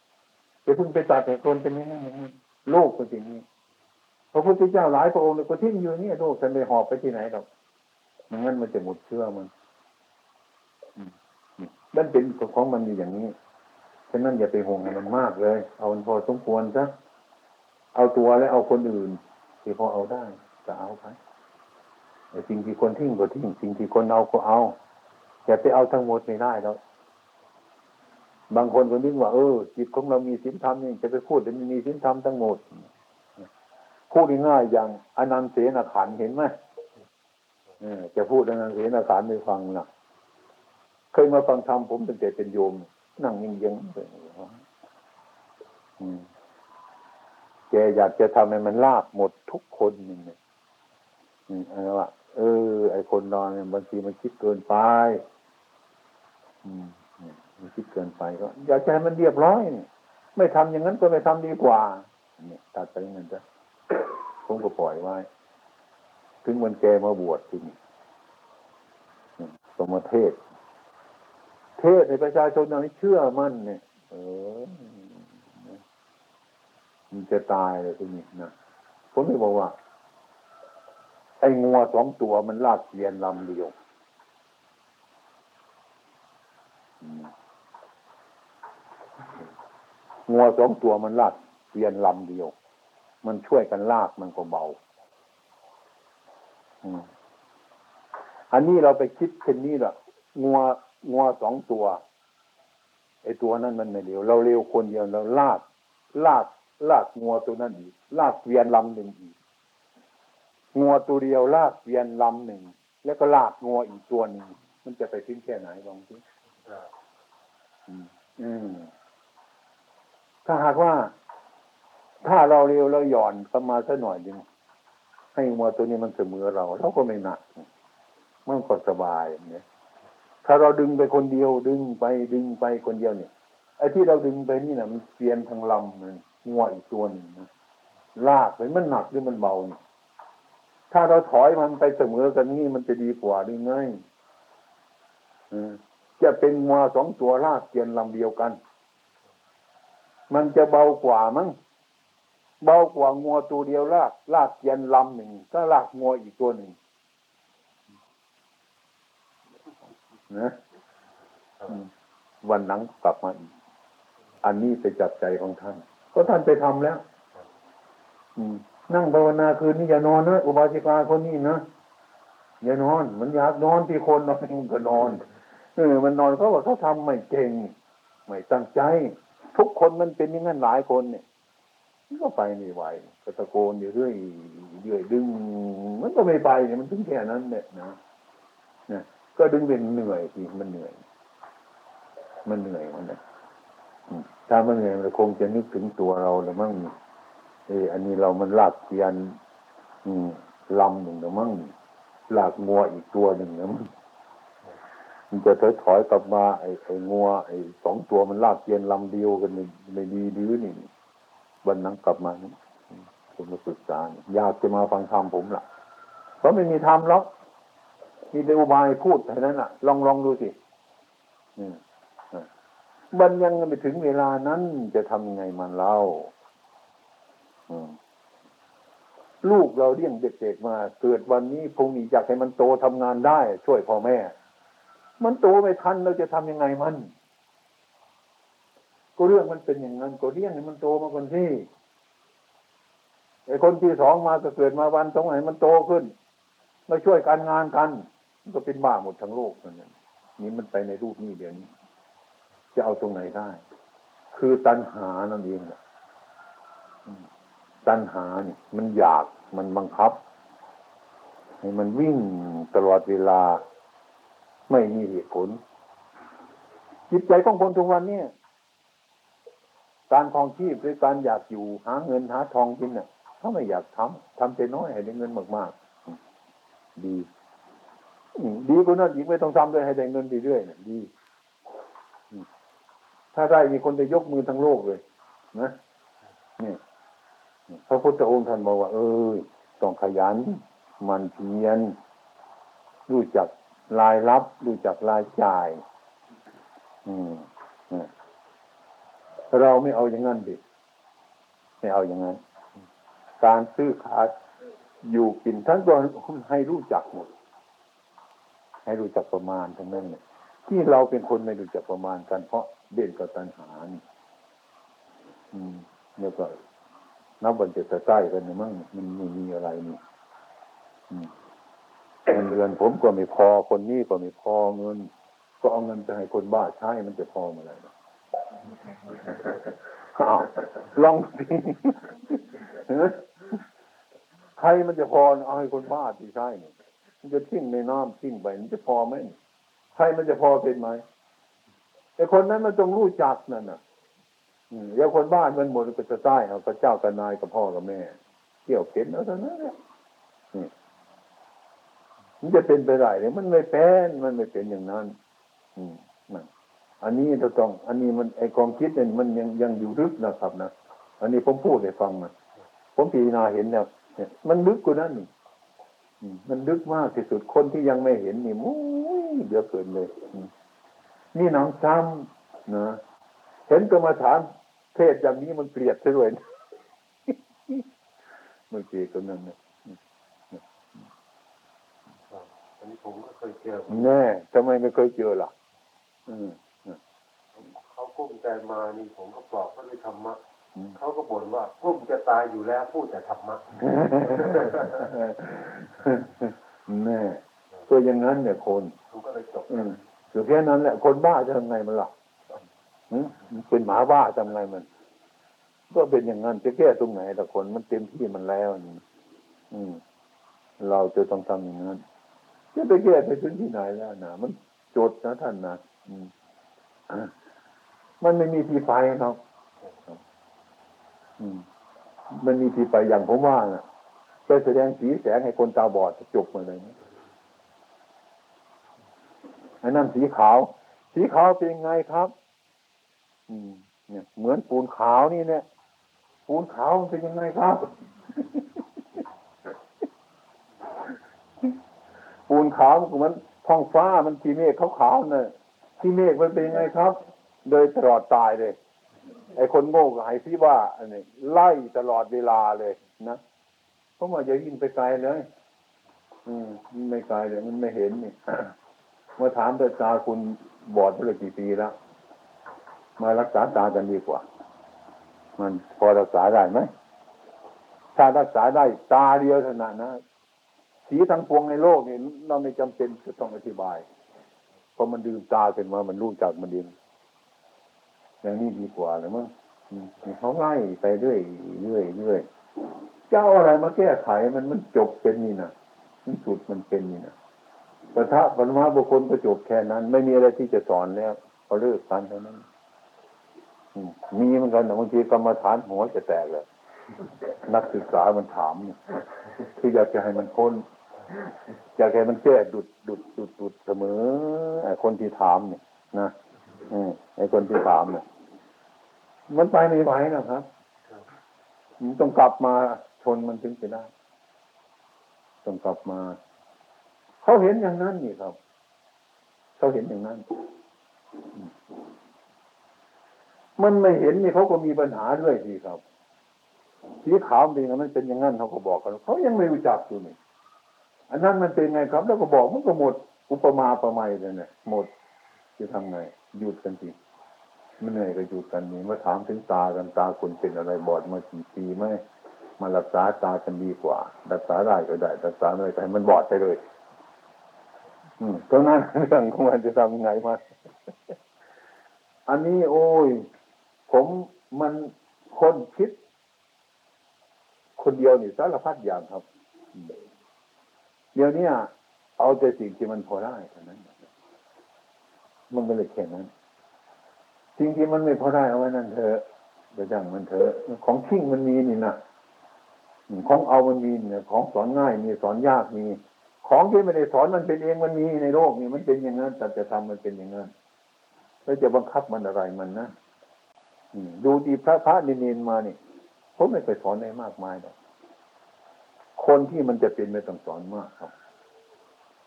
จะเพิ่งไปตัดแต่คนเป็นอย่างนี้โลกเป็นอย่างนี้พระพุทธเจ้าหลายพระองค์เลยก็ทิ้งอยู่นี่โลกจะไปหอบไปที่ไหนหรอกมันงั้นมันจะหมดเชื่อมัน นั่นเป็นของมันอยู่อย่างนี้ฉะนั้นอย่าไปห่วงมันมากเลย เอาพอสมควรซะเอาตัวแล้วเอาคนอื่นที่พอเอาได้จะเอาไปแต่สิ่งที่คนทิ้งก็ทิ้งสิ่งที่คนเอาก็เอาอย่าไปเอาทั้งหมดไม่ได้แล้วบางคนก็นึกว่าเออจิตของเรามีสินธรรมนี่จะไปพูดแต่มีสินธรรมทั้งหมดพูดง่ายอย่างอนันตเสนาขันเห็นไหมจะพูดอนันตเสนาขันไปฟังนะ เคยมาฟังธรรมผมตั้งแต่เป็นโยม นั่งยิงยังเลยแกอยากจะทำให้มันลาบหมดทุกคนนี่เนี่ยอะไรวะเออ ไอคนนอนเนี่ยบางทีมันคิดเกินไป อืมมันคิดเกินไปก็ อยากจะให้มันเรียบร้อยเนี่ยไม่ทำอย่างนั้นก็ไม่ทำดีกว่า เนี่ยตัดไปอย่างนั้นจ้ะผมก็ปล่อยไว้ ถึงวันแกมาบวชที่นี่สมเทศ เทศในประชาชนอย่านี้เชื่อมั่นเนี่ย เออมันจะตายเลยทีนี้นะผมไม่บอกว่า ไอ้งัวสองตัวมันลากเกียนลำเดียวงัวสองตัวมันลากเกียนลำเดียว มันช่วยกันลากมันก็เบาอันนี้เราไปคิดเช่นนี้แหละงัว งัวสองตัวไอ้ตัวนั้นมันไม่เร็วเราเร็วคนเดียวเราลากลากลากงัวตัวนั้นอีกลากเวียนลำหนึ่งอีกงัวตัวเดียวลากเวียนลำหนึ่งแล้วก็ลากงัวอีกตัวหนึ่งมันจะไปถึงแค่ไหนลองสิอืมถ้าหากว่า ถ้าเราเร็วเราหย่อนเข้ามาสักหน่อยหนึ่งให้งัวตัวนี้มันเสมอเราเราก็ไม่หนักมันก็สบายเนี่ย ถ้าเราดึงไปคนเดียว ดึงไปดึงไปคนเดียวเนี่ยไอ้ที่เราดึงไปนี่นะมันเปลี่ยนทางลำมันงัวอีกตัวหนึ่งนะลากไปมันหนักหรือมันเบาถ้าเราถอยมันไปเสมอกันนี่มันจะดีกว่าหรือไงจะเป็นงัวสองตัวลากเกียนลำเดียวกัน มันจะเบากว่ามั้งเบากว่างัวตัวเดียวลาก ลากเกียนลำหนึ่งก็ลากงัวอีกตัวหนึ่ง นะวันนั้นกลับมาอีกอันนี้ไปจับใจของท่าน ก็ท่านไปทำแล้ว อืม นั่งภาวนาคืนนี้อย่านอนนะอุบาสิกาคนนี้นะอย่านอน มันอยากนอนที่คนนอนก็นอนเออมันนอนเขาบอกเขาทำไม่เก่งไม่ตั้งใจ ทุกคนมันเป็นอย่างนั้นหลายคนเนี่ยก็ไปไม่ไหวก็ตะโกนอยู่เรื่อยเรื่อยดึง มันก็ไม่ไปเนี่ยมันถึงแค่นั้นเนี่ยนะ ก็ดึงเป็นเหนื่อยสิมันเหนื่อย มันเหนื่อยมันเนี่ยถ้ามันเหนื่อยมันคงจะนึกถึงตัวเราแล้วมั่งเอออันนี้เรามันลากเกียนลำหนึ่งแล้วมั่งลากงัวอีกตัวหนึ่งแล้วมั่งมันจะถอยถอยกลับมาไอ้ไอ้งัวไอ้สองตัวมันลากเกียนลำเดียวกันไม่ดีดื้อนี่วันนั้นกลับมาผมมาศึกษาอยากจะมาฟังธรรมผมล่ะเพราะไม่มีธรรมแล้ว มีแต่อุบายพูดเท่านั้นล่ะ ลองลองดูสิมันยังไม่ถึงเวลานั้นจะทำยังไงมันเล่าลูกเราเลี้ยงเด็กๆมา เกิดวันนี้พงนี้อยากให้มันโตทำงานได้ ช่วยพ่อแม่ มันโตไม่ทันเราจะทำยังไงมัน ก็เรื่องมันเป็นอย่างนั้น ก็เลี้ยงให้มันโตมาคนที่ไอ้คนที่สองมาก็เกิดมาวันสองไหนมันโตขึ้นมาช่วยการงานกัน ก็เป็นบ้าหมดทั้งโลกนั่นนี่มันไปในรูปนี้เดี๋ยวนี้ จะเอาตรงไหนได้ คือตัณหานั่นเองแหละตัณหาเนี่ยมันอยากมันบังคับ ให้มันวิ่งตลอดเวลา ไม่มีเหตุผล จิตใจของคนทุกวันเนี่ยการทองชีพหรือการอยากอยู่หาเงินหาทองกินเนี่ยเขาไม่อยากทำทำแต่น้อยให้ได้เงินมากๆ ดี ดีกว่านั้นอีกไม่ต้องทำด้วยให้ได้เงินเรื่อยๆเนี่ยดีถ้าได้มีคนจะยกมือทั้งโลกเลย นะนี่พระพุทธองค์ท่านบอกว่า เออต้องขยัน มันเพียรรู้จักรายรับ รู้จักรายจ่าย อืมเราไม่เอาอย่างนั้นดิไม่เอาอย่างนั้น การซื้อขาดอยู่กินทั้งตัวให้รู้จักหมด ให้รู้จักประมาณทั้งนั้นเนี่ยที่เราเป็นคนไม่รู้จักประมาณกัน เพราะเด่นกับตัณหานี่อืมแล้วก็นับวันจะจะใกล้กันมั้งมันไม่มีอะไรนี่เงินเดือนผมก็ไม่พอคนนี้ก็ไม่พอเงิน ก็เอาเงินไปให้คนบ้าใช้มันจะพอเมื่อไรอ้าวลองสิใครมันจะพอเอาให้คนบ้าที่ใช่เนี่ย มันจะทิ้งในน้ำทิ้งไปมันจะพอไหมใครมันจะพอเป็นไหมไอ้คนนั้นมันต้องรู้จักนั่นน่ะเดี๋ยวคนบ้านมันหมดก็จะใต้เอาพระเจ้ากับนายกับพ่อกับแม่เกี่ยวเข็นเอาเท่านั้นแหละมันจะเป็นไปได้เลยมันไม่เป็นมันไม่เป็นอย่างนั้น อืมนั่นอันนี้เราต้อง อันนี้มันไอความคิดเนี่ยมันยังยังอยู่ลึกนะครับนะอันนี้ผมพูดให้ฟังนะผมพิจารณาเห็นแล้วเนี่ยมันลึกกว่านั้นนี่อืม มันลึกมากที่สุดคนที่ยังไม่เห็นนี่มุ้ยเดือดเกินเลย นี่น้องซ้ำนะเห็นกรรมฐานเทศอย่างนี้มันเกลียดซะด้วยนะมันเกลียดกันนั่นนะอันนี้ผมก็เคยเจอแน่ทำไมไม่เคยเจอล่ะ อืมเขากุ้มใจมานี่ผมก็ปลอบเขาด้วยธรรมะ เขาก็บ่นว่ากุ้มจะตายอยู่แล้วพูดแต่ธรรมะแน่ก็อย่างนั้นเนี่ยคนผมก็เลยจบอืมอยู่แค่นั้นแหละคนบ้าจะทำไงมันล่ะหืมมันเป็นหมาบ้าทำไงมัน ก็เป็นอย่างนั้นจะแก้ตรงไหนแต่คนมันเต็มที่มันแล้วนี่อืม เราจะต้องทำอย่างนั้นจะไปแก้ไปถึงที่ไหนแล้วนะมันโจทย์นะท่านนะอืมอะมันไม่มีที่ไปครับอื มันมีที่ไปอย่างผมว่าน่ะไปแสดงสีแสงให้คนตาบอดจบมาเลยนะอันนั้นสีขาว สีขาวเป็นไงครับ อืม เนี่ย เหมือนปูนขาวนี่เนี่ย ปูนขาวมันเป็นยังไงครับ ปูนขาวมันเหมือนท้องฟ้ามันทีเมฆขาวๆเนี่ยทีเมฆมันเป็นยังไงครับ โดยตลอดตายเลย ไอ้คนโง่ก็ให้พี่ว่าอันนี้ไล่ตลอดเวลาเลยนะเพราะว่าอย่ายิงไปไกลเลย อืมไม่ไกลเลยมันไม่เห็นนี่มื่อถามแต่ตาคุณบอดมาเลยกี่ปีแล้ว มารักษาตากันดีกว่า มันพอรักษาได้ไหมถ้ารักษาได้ตาเดียวเท่านั้นนะสีทั้งปวงในโลกนี่เราไม่จำเป็นจะต้องอธิบาย เพราะมันดื่มตาขึ้นมา มันรู้จักมันดี อย่างนี้ดีกว่าเลยมั้งเขาไล่ไปเรื่อยเรื่อยเรื่อยเจ้าอะไรมาแก้ไขมันมันจบเป็นนี่นะสุดมันเป็นนี่นะปะทะปัญหาบุคคลก็จบแค่นั้น ไม่มีอะไรที่จะสอนแล้วก็เลิกกันเท่านั้นมีเหมือนกันนะบางทีกรรมฐานหัวจะแตกเลยนักศึกษามันถามเนี่ยคืออยากจะให้มันพ้นอยากให้มันแก้ดุดดุดดุดดุดเสมอคนที่ถามเนี่ยนะ ไอ้คนที่ถามเนี่ยมันไปไม่ไหวนะครับมันต้องกลับมาชนมันถึงจะได้ ต้องกลับมา เขาเห็นอย่างนั้นนี่ครับ เขาเห็นอย่างนั้น มันไม่เห็นนี่เขาก็มีปัญหาด้วยสิครับสีขาวเป็นอย่างนั้นเป็นอย่างนั้นเขาก็บอกกันเขายังไม่รู้จักอยู่นี่อันนั้นมันเป็นไงครับ แล้วก็บอกมันก็หมดอุปมาประไมยเลยเนี่ยหมดจะทำไง หยุดกันทีมันเหนื่อยก็หยุดกันนี่มาถามถึงตากันตาคุณเป็นอะไรบอดมากี่ปีไหมมารักษาตากันดีกว่า รักษาได้ก็ได้รักษาไม่ได้ก็ให้มันบอดไปเลย อืมตรงนั้นเรื่องของมันจะทำยังไงมาอันนี้โอ้ย ผมมันคนคิด คนเดียวนี่สารพัดอย่างครับ เดี๋ยวนี้เอาแต่สิ่งที่มันพอได้เท่านั้น มันก็เลยแค่นั้นสิ่งที่มันไม่พอได้เอาไว้นั่นเถอะเดี๋ยวจังมันเถอะของทิ้งมันมีนี่นะของเอามันมีเนี่ยของสอนง่ายมีสอนยากมี ของที่ไม่ได้สอนมันเป็นเองมันมีในโลกนี่มันเป็นอย่างนั้นแต่จะทำมันเป็นอย่างนั้นแล้วจะบังคับมันอะไรมันนะอืมดูดีพระพระเนนมาเนี่ยผมไม่เคยสอนอะไรมากมายหรอกคนที่มันจะเป็นไม่ต้องสอนมากครับ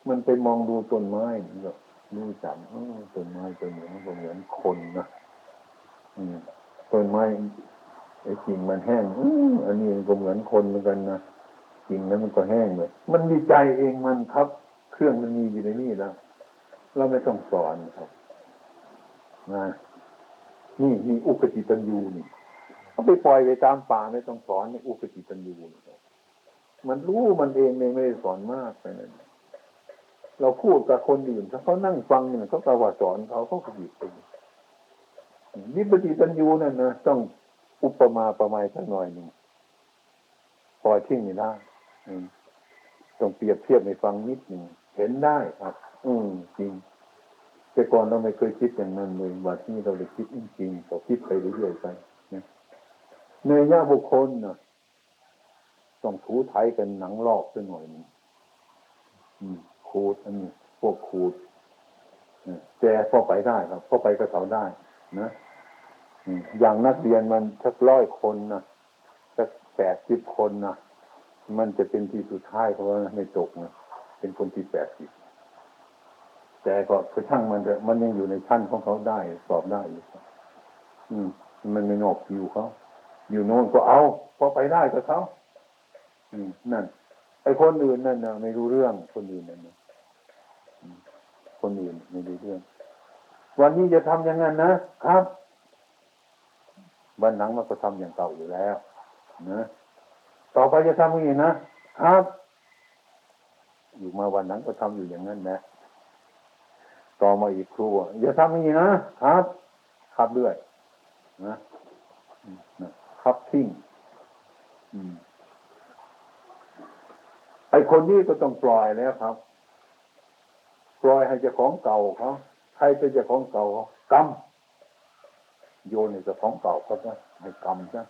มันไปมองดูต้นไม้นี่ก็รู้จัก เออต้นไม้ต้นนี้มันก็เหมือนคนนะอืมต้นไม้ไอ้กิ่งมันแห้งอออันนี้ก็เหมือนคนเหมือนกันนะกิ่งนั้นมันก็แห้งเลยมันมีใจเองมันครับ เครื่องมันมีอยู่ในนี่แล้วเราไม่ต้องสอนครับนะนี่นี่อุกติตันยูนี่เอาไปปล่อยไปตามป่าไม่ต้องสอนในอุกติตันยูนมันรู้มันเองเองไม่ได้สอนมากไปนั่น เราพูดกับคนอื่นถ้าเขานั่งฟังเนี่ยเขาก็ว่าสอนเขาเขาก็หยิบไปนิปติตันยูนั่นนะต้องอุปมาประมาณสักหน่อยหนึ่งปล่อยทิ้งไม่ได้ต้องเปรียบเทียบให้ฟังนิดหนึ่งเห็นได้ครับ อืมจริง แต่ก่อนเราไม่เคยคิดอย่างนั้นเลยวันนี้เราเลยคิดจริงๆก็คิดไปเรื่อยๆไปนะในย่าบุคคลนะต้องถูไทยกันหนังลอกสักหน่อยหนึงอืม ขูดอันนี้พวกขูดแต่พอไปได้ครับพอไปกับเขาได้นะอย่างนักเรียนมันสักร้อยคนนะสักแปดสิบคนนะมันจะเป็นที่สุดท้ายเพราะว่าไม่ตกนะเป็นคนที่แปดสิบแต่ก็คือช่างมันเถอะมันยังอยู่ในชั้นของเขาได้สอบได้อยู่อืม มันไม่นอกคิวเขาอยู่โน่นก็เอาพอไปได้กับเขาอืมนั่นไอ้คนอื่นนั่นนะไม่รู้เรื่องคนอื่นนั่นนะ คนอื่นไม่รู้เรื่อง วันนี้จะทำอย่างนั้นนะครับ วันหลังมันก็ทำอย่างเก่าอยู่แล้วนะต่อไปจะทำอย่างนี้นะครับ อยู่มาวันนั้นก็ทำอยู่อย่างนั้นนะต่อมาอีกครูอย่าทำอย่างนี้นะครับครับเรื่อยนะนะครับทิ้งไอคนนี้ก็ต้องปล่อยแล้วครับ ปล่อยให้เจ้าของเก่าเขาใครเป็นเจ้าของเก่ากรรมโยนในเจ้าของเก่าเขาซะให้กรรมซะ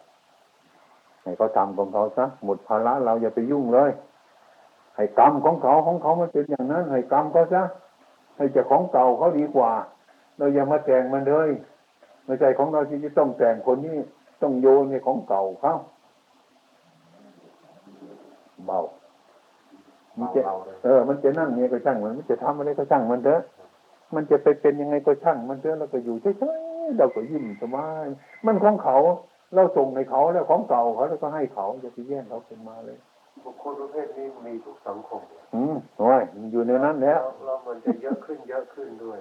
ให้เขาทำของเขาซะหมดภาระเราอย่าไปยุ่งเลยให้กรรมของเขาของเขามันเป็นอย่างนั้นให้กรรมเขาซะให้เจ้าของเก่าเขาดีกว่า เราอย่ามาแต่งมันเลยไม่ใช่ของเราที่จะต้องแต่งคนนี้ต้องโยนในของเก่าเขาเบา มันจะเออ มันจะนั่งเนี่ยก็ช่างมันมันจะทำอะไรก็ช่างมันเถอะมันจะไปเป็นยังไงก็ช่าง มันเถอะเราก็อยู่เฉยๆเราก็ยิ้มสบายมันของเขา เราส่งให้เขาแล้วของเก่าเขาแล้วก็ให้เขาจะไปแย่งเขาเป็นมาเลยบุคคลประเภทนี้มีทุกสังคม อืมโอ้ยมันอยู่ในนั้นแล้วเรามันจะเยอะขึ้นเยอะขึ้นด้วย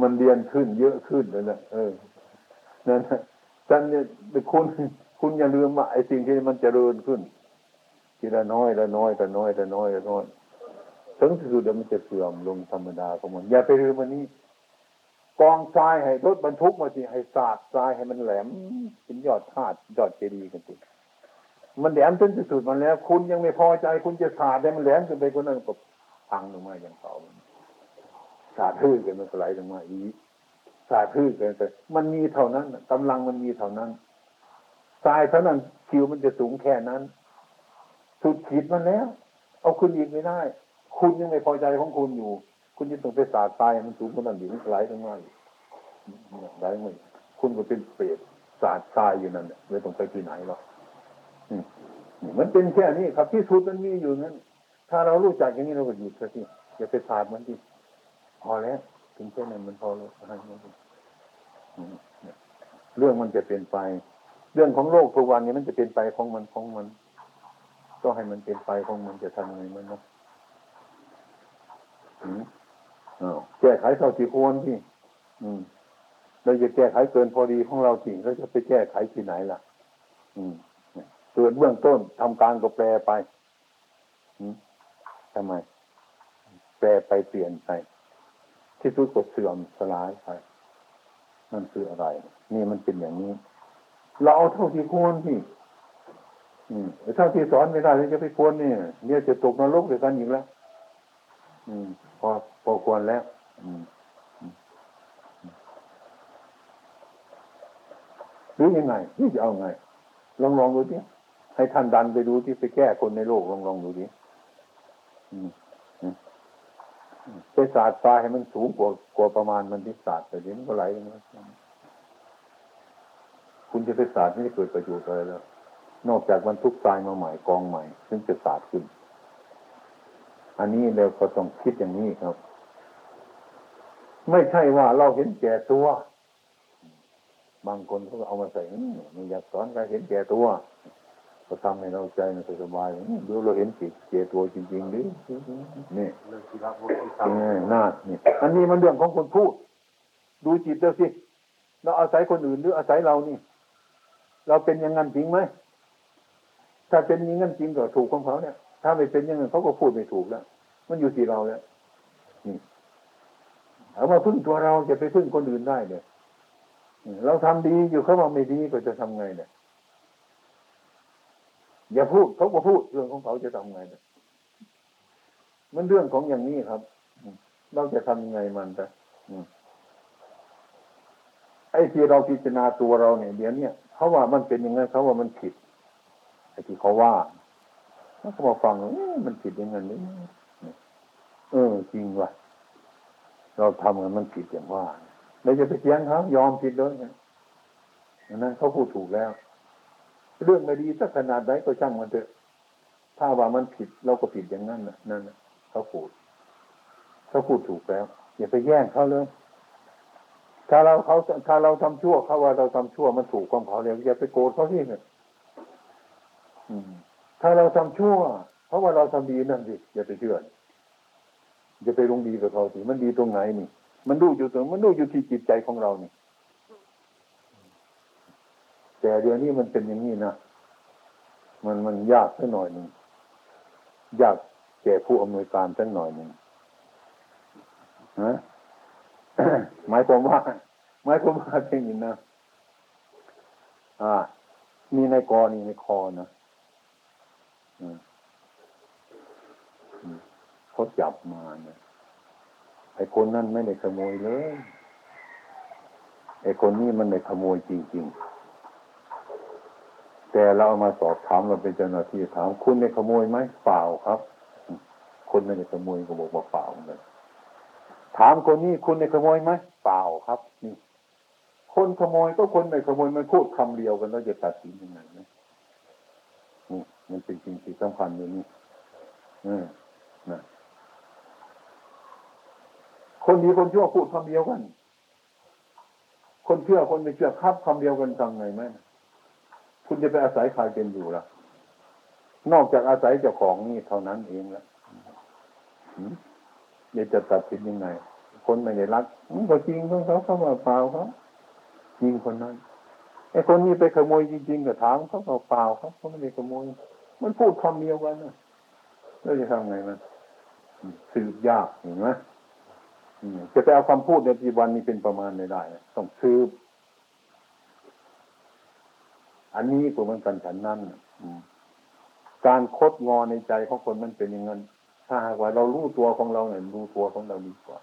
มันเรียนขึ้นเยอะขึ้นเลยนะเออนั่นท่านเนี่ยคุณคุณอย่าลืมว่าไอ้สิ่งที่มันเจริญขึ้น ทีละน้อยละน้อยละน้อยละน้อยละน้อยถึงที่สุดมันจะเสื่อมลงธรรมดาของมัน อย่าไปลืมมันนี้กองทรายให้รถบรรทุกมาสิให้สาดทรายให้มันแหลมเป็นยอดธาตุยอดเจดีย์กันสิมันแหลมจนที่สุดมันแล้ว คุณยังไม่พอใจ คุณจะสาดได้มันแหลมจนไปคนนั้นก็พังลงมาอย่างเก่าสาดทื่อกันมันก็ไหลลงมาอีกสาดทื่อกันแต่มันมีเท่านั้นกำลังมันมีเท่านั้นทรายเท่านั้นคิวมันจะสูงแค่นั้น สุดขีดมันแล้ว เอาคุณอีกไม่ได้ คุณยังไม่พอใจของคุณอยู่ คุณจะต้องไปสาดทรายมันสูงขนาดนี้มันไหลลงมาไหลมาคุณก็เป็นเปรตสาดทรายอยู่นั่นไม่ต้องไปที่ไหนหรอกมันเป็นแค่นี้ครับที่สุดมันมีอยู่นั้น ถ้าเรารู้จักอย่างนี้เราก็หยุดซะทีอย่าไปสาดมันทีพอแล้วถึงแค่นั้นมันพอแล้วเรื่องมันจะเป็นไป เรื่องของโลกทุกวันนี้มันจะเป็นไปของมันของมัน ก็ให้มันเป็นไปของมันจะทำไงมันเนาะแก้ไขเท่าที่ควรที่อืมเราจะแก้ไขเกินพอดีของเราจริงเราจะไปแก้ไขที่ไหนล่ะ อืมเกิดเบื้องต้นทำการก็แปลไปทำไม แปลไปเปลี่ยนไป ที่สุดก็เสื่อมสลายไปนั่นคืออะไร นี่มันเป็นอย่างนี้ เราเอาเท่าที่ควรที่ อืมถ้าที่สอนไม่ได้จะไปควรเนี่ยเนี่ยจะตกนรกด้วยกันอีกแล้ว อืม พอพอควรแล้ว อืมหรือยังไงนี่จะเอาไง ลองลองดูดิให้ท่านดันไปดูที่ไปแก้คนในโลกลองลองดูดิไปศาสตร์ทรายให้มันสูงกว่ากว่าประมาณมันที่ศาสตร์แต่เดี๋ยวมันก็ไหลลงมาคุณจะไปศาสตร์ไม่ได้เกิดประโยชน์อะไรแล้ว นอกจากบรรทุกทรายมาใหม่กองใหม่ซึ่งจะสาดขึ้น อันนี้เราก็ต้องคิดอย่างนี้ครับ ไม่ใช่ว่าเราเห็นแก่ตัว บางคนเขาเอามาใส่ไม่อยากสอนการเห็นแก่ตัวก็ทำให้เราใจมันสบายดูเราเห็นจิตแก่ตัวจริงๆหรือนี่น่านี่อันนี้มันเรื่องของคนพูด ดูจิตเดียสิ เราอาศัยคนอื่นหรืออาศัยเรานี่ เราเป็นอย่างนั้นจริงไหม ถ้าเป็นอย่างนั้นจริงก็ถูกของเขาเนี่ย ถ้าไม่เป็นอย่างนั้นเขาก็พูดไม่ถูกแล้ว มันอยู่ที่เราเนี่ยนี่เอามาพึ่งตัวเราจะไปพึ่งคนอื่นได้เนี่ยเราทำดีอยู่เขาว่าไม่ดีก็จะทำไงเนี่ยอย่าพูดเขาก็พูดเรื่องของเขาจะทำไงเนี่ยมันเรื่องของอย่างนี้ครับเราจะทำยังไงมันแต่ไอ้ที่เราพิจารณาตัวเราเนี่ยเดี๋ยวนี้เขาว่ามันเป็นยังไงเขาว่ามันผิด ที่เขาว่าแล้วก็มาฟังมันผิดยังไงนี่จริงว่ะเราทำกันมันผิดอย่างว่าเราจะไปเถียงเขายอมผิดเลยนะอันนั้นเขาพูดถูกแล้ว เรื่องไม่ดีสักขนาดไหนก็ช่างมันเถอะ ถ้าว่ามันผิดเราก็ผิดอย่างนั้นนะนั่นนะเขาพูดเขาพูดถูกแล้วอย่าไปแย่งเขาเลยถ้าเราเขาถ้าเราทำชั่วเขาว่าเราทำชั่วมันถูกของเขาเลยอย่าไปโกรธเขาที่เนี่ย ถ้าเราทำชั่ว เพราะว่าเราทำดีนั่นสิอย่าไปเชื่ออย่าไปลงดีกับเขาสิมันดีตรงไหนนี่ มันดูอยู่ตรงมันดูอยู่ที่จิตใจของเรานี่ แต่เดี๋ยวนี้มันเป็นอย่างนี้นะมันมันยากสักหน่อยหนึ่งยากแก่ผู้อำนวยการสักหน่อยหนึ่งนะหมายความว่าหมายความว่าเป็นอย่างนี้นะอ่า มีในกอนี่ในคอนะ เขาจับมาเนี่ยไอ้คนนั่นไม่ได้ขโมยเลย ไอ้คนนี้มันได้ขโมยจริง ๆ แต่เราเอามาสอบถามเราเป็นเจ้าหน้าที่ถาม คุณได้ขโมยไหมเปล่าครับ คนไม่ได้ขโมยก็บอกว่าเปล่าเลยถามคนนี้คุณได้ขโมยไหมเปล่าครับ นี่ คนขโมยก็คนไม่ขโมยมันพูดคำเดียวกันแล้วจะตัดสินยังไง มันเป็นสิ่งที่สำคัญอย่นี้อืมนะคนดีคนชั่วพูดคำเดียวกัน คนเชื่อคนไม่เชื่อครับคำเดียวกันทำไงไหมคุณจะไปอาศัยใครเป็นอยู่ล่ะ นอกจากอาศัยเจ้าของนี่เท่านั้นเองละอย่าจะตัดสินยังไง คนไม่ได้รักก็จริงของเขาเขาว่าเปล่าเขาจริงคนนั้นไอ้คนนี้ไปขโมยจริงๆก็ถามเขาเปล่าครับเขาไม่ได้ขโมย มันพูดคำเดียวกันนะแล้วจะทำไงมันสืบยากเห็นไหมจะไปเอาคำพูดในปัจจุบันนี้เป็นประมาณไม่ได้ต้องสืบ อันนี้ก็เหมือนกันฉันนั้นการคดงอในใจของคนมันเป็นอย่างนั้นถ้าหากว่าเรารู้ตัวของเราเนี่ยรู้ตัวของเราดีกว่า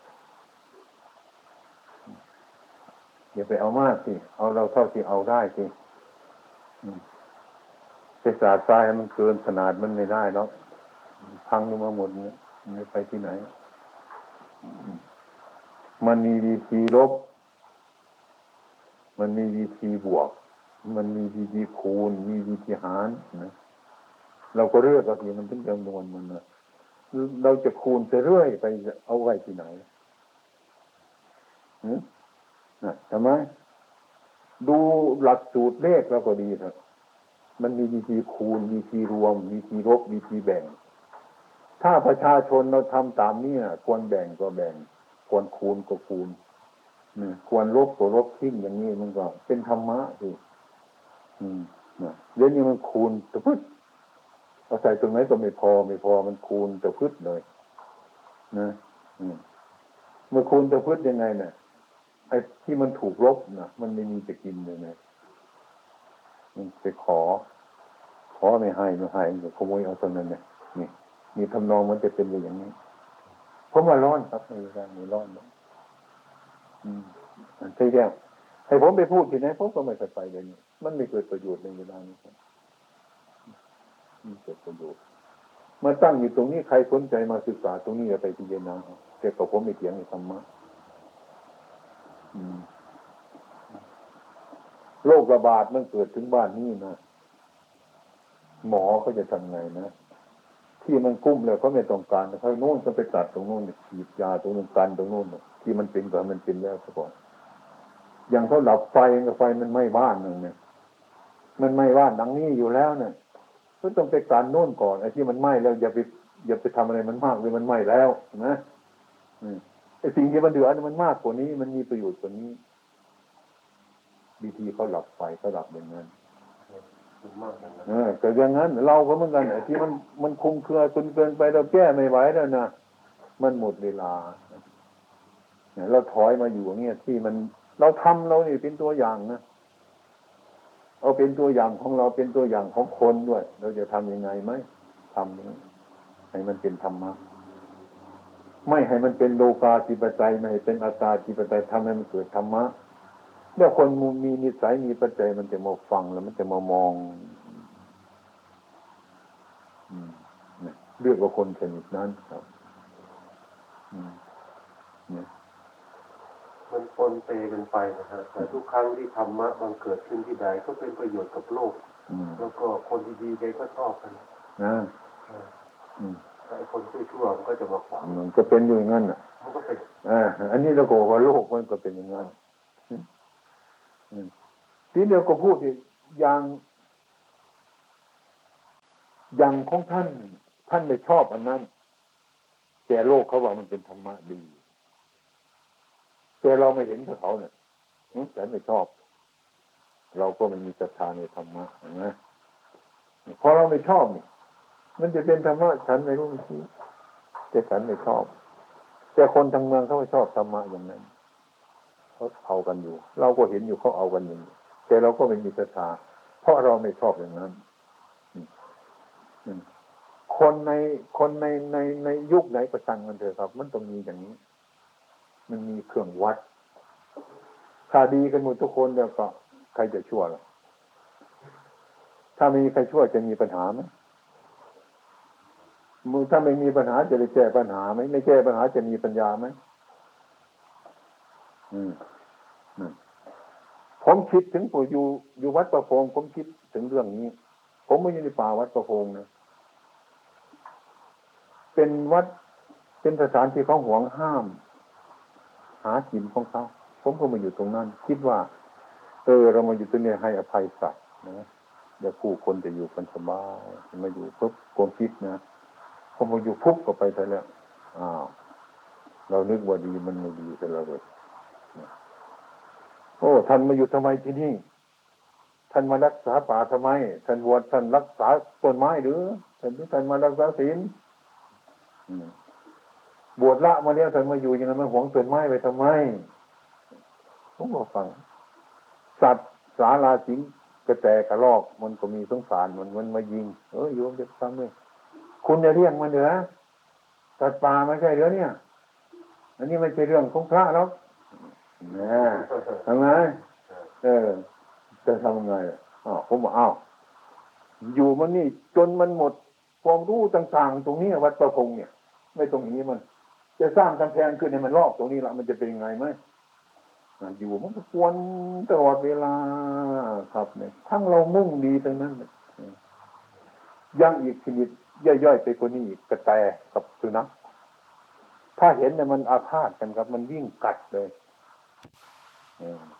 อย่าไปเอามากสิเอาเราเท่าที่เอาได้สิ ไปสาดทรายมันเกินขนาดมันไม่ได้แล้วพังลงมาหมดเนี่ยไม่ไปที่ไหน มันมีวิธีลบ มันมีวิธีบวก มันมีวิธีคูณ มีวิธีหารนะเราก็เลือกเอาทีมันถึงจำนวนมันนะเราจะคูณไปเรื่อยไปเอาไว้ที่ไหนนะทำไมดูหลักสูตรเลขเราก็ดีเถอะ มันมีวิธีคูณวิธีรวมวิธีลบวิธีแบ่ง ถ้าประชาชนเราทำตามนี้ควรแบ่งก็แบ่ง ควรคูณก็คูณควรลบก็ลบทิ้งอย่างนี้มันก็ เป็นธรรมะสิอืมนะเรื่องนี้มันคูณตะพึ่งเอาใส่ตรงไหนก็ไม่พอไม่พอมันคูณตะพึ่งเลยนะเมื่อคูณตะพึ่งยังไงเนี่ยไอ้ที่มันถูกลบนะมันไม่มีจะกินเลยนะ มันไปขอ ขอไม่ให้ไม่ให้ก็ขโมยเอาตรงนั้นเนี่ยนี่มีทำนองมันจะเป็นอย่างนี้ผมว่าร้อนครับในการมีร้อนนะอืมใช่แล้วให้ผมไปพูดที่ไหนผมก็ไม่เคยไปเลยนี่มันไม่เกิดประโยชน์ในเวลานี้ครับไม่เกิดประโยชน์มาตั้งอยู่ตรงนี้ใครสนใจมาศึกษาตรงนี้จะไปพิจารณาแต่กับผมไม่เถียงในธรรมะอืม โรคระบาดมันเกิดถึงบ้านนี้นะหมอเขาจะทำไงนะที่มันกุ้มเลยเขาไม่ต้องการเขาโน่นเขาไปตัดตรงโน้นฉีดยาตรงนู้นกันตรงโน้นที่มันเป็นก่อนมันเป็นแล้วซะก่อนอย่างเขาดับไฟกับไฟมันไหม้บ้านหนึ่งเนี่ยมันไหม้บ้านดังนี้อยู่แล้วเนี่ยก็ต้องไปการโน่นก่อนไอ้ที่มันไหม้แล้วอย่าไปอย่าไปทำอะไรมันมากเลยมันไหม้แล้วนะไอ้สิ่งที่มันเดือดมันมากกว่านี้ มันมีประโยชน์กว่านี้ วิธีเขาหลับไฟเขาหลับอย่างนั้นเออแต่อย่างนั้น เราก็เหมือนกันไอ้ที่มันมันคุมเครือจนเกินไปเราแก้ไม่ไหวแล้วนะมันหมดเวลาเราถอยมาอยู่อย่างเงี้ยที่มันเราทำเรานี่เป็นตัวอย่างนะเอาเป็นตัวอย่างของเราเป็นตัวอย่างของคนด้วย เราจะทํำยังไงไหมทำให้มันเป็นธรรมะไม่ให้มันเป็นโลกาจิปไตยไม่ให้เป็นอาตาจิปไตยทำให้มันเกิดธรรมะ เมื่อคนมีนิสัยมีปัจจัยมันจะมาฟังแล้วมันจะมามองเรียกว่าคนชนิดนั้นครับอืมเนี่ยมันปนเปกันไปนะฮะแต่ทุกครั้งที่ธรรมะบังเกิดขึ้นที่ใดก็เป็นประโยชน์กับโลกอืมแล้วก็คนดีๆแกก็ชอบกันนะเอออืมแต่ไอ้คนชั่วๆมันก็จะมาขวางมันก็เป็นอยู่อย่างนั้นอะมันก็เป็นอ่าอันนี้เราก็บอกว่าโลกมันก็เป็นอย่างนั้นอืม ทีเดียวก็พูดอีกอย่างอย่างของท่าน ท่านไม่ชอบอันนั้น แต่โลกเขาว่ามันเป็นธรรมะดี แต่เราไม่เห็นกับเขาเนี่ยอืมแต่ไม่ชอบ เราก็มันมีศรัทธาในธรรมะนไหมพอเราไม่ชอบมันจะเป็นธรรมะฉันไม่รู้ไม่ชี้แต่ฉันไม่ชอบ แต่คนทางเมืองเขาไม่ชอบธรรมะอย่างนั้น เขาเอากันอยู่ เราก็เห็นอยู่เขาเอากันอยู่แต่เราก็ไม่มีศรัทธาเพราะเราไม่ชอบอย่างนั้นคนในคนในในในยุคไหนก็ช่างมันเถอะครับ มันต้องมีอย่างนี้ มันมีเครื่องวัดถ้าดีกันหมดทุกคนแล้วก็ ใครจะชั่วล่ะถ้าไม่มีใครชั่วจะมีปัญหาไหมมือถ้าไม่มีปัญหาจะได้แก้ปัญหาไหมไม่แก้ปัญหาจะมีปัญญาไหม ผมคิดถึงผมอยู่อยู่วัดประพงผมคิดถึงเรื่องนี้ ผมไม่อยู่ในป่าวัดประพงนะเป็นวัดเป็นสถานที่เขาหวงห้าม หากินของเขาผมก็มาอยู่ตรงนั้น คิดว่า เออ เรามาอยู่ตรงนี้ให้อภัยสัตว์นะเดี๋ยวผู้คนจะอยู่กันสบายมาอยู่ปุ๊บความคิดนะพอมาอยู่ปุ๊บก็ไปซะแล้วอ้าวเรานึกว่าดีมันไม่ดีซะแล้วเลย โอ้ท่านมาอยู่ทำไมที่นี่ ท่านมารักษาป่าทำไม ท่านบวชท่านรักษาต้นไม้หรือท่านท่านมารักษาศีลบวชละมาแล้วท่านมาอยู่อย่างนั้นมาหวงต้นไม้ไปทำไมผมก็ฟัง สัตว์สาราสิงกระแตกระลอกมันก็มีสงสารมันมันมายิง เออโยมจะทำเลยคุณจะเรียกมันเหรอสัตว์ป่าไม่ใช่เหรอเนี่ย อันนี้ไม่ใช่เรื่องของพระหรอก นะทำไงเออ จะทำไงอ้าวผมบอกอ้าวอยู่มันนี่ จนมันหมดความรู้ต่าง ๆ ตรงนี้วัดประพงเนี่ย ไม่ตรงนี้มัน จะสร้างกำแพงขึ้นให้มันรอบตรงนี้ละมันจะเป็นยังไงไหมอยู่มันก็กวนตลอดเวลาครับเนี่ยทั้งเรามุ่งดีทั้งนั้นเนี่ยยังอีกชนิดย่อยๆไปกว่านี้อีกกระแตกับสุนัขถ้าเห็นเนี่ยมันอาฆาตกันครับ มันวิ่งกัดเลย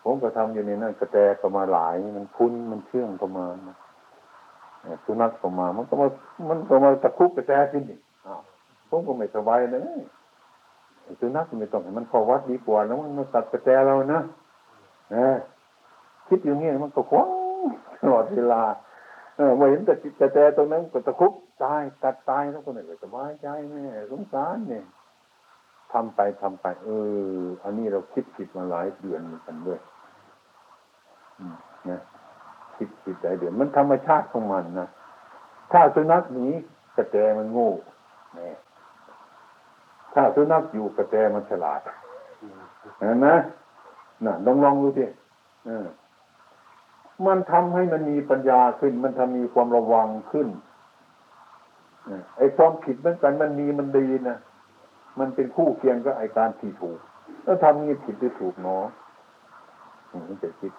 ผมก็ทำอยู่ในนั้นกระแตก็มาหลาย มันคุ้นมันเชื่องก็มาเออสุนัขก็มา มันก็มา มันก็มาตะคุบกระแตขึ้นอีกอ้าวผมก็ไม่สบายเลยสุนัขไม่ต้องให้มันเข้าวัดดีกว่าแล้วมันมาตัดกระแตเรานะนะคิดอย่างนี้มันก็คว้างตลอดเวลาเออมาเห็นแต่กระแตตรงนั้นก็ตะคุบตายตัดตายแล้วคนไหนก็สบายใจแม่สงสารเนี่ย ทำไปทำไป เออ อันนี้เราคิดผิดมาหลายเดือนเหมือนกันด้วยนะคิดผิดหลายเดือน มันธรรมชาติของมันนะถ้าสุนัขหนีกระแตมันโง่นี่ถ้าสุนัขอยู่กระแตมันฉลาดเห็นไหมน่ะลองลองดูสิมันทำให้มันมีปัญญาขึ้น มันทำมีความระวังขึ้นไอ้ความผิดเหมือนกันมันมีมันดีนะ มันเป็นคู่เคียงกับไอ้การที่ถูก แล้วทำนี่ผิดหรือถูกเนาะมันจะคิด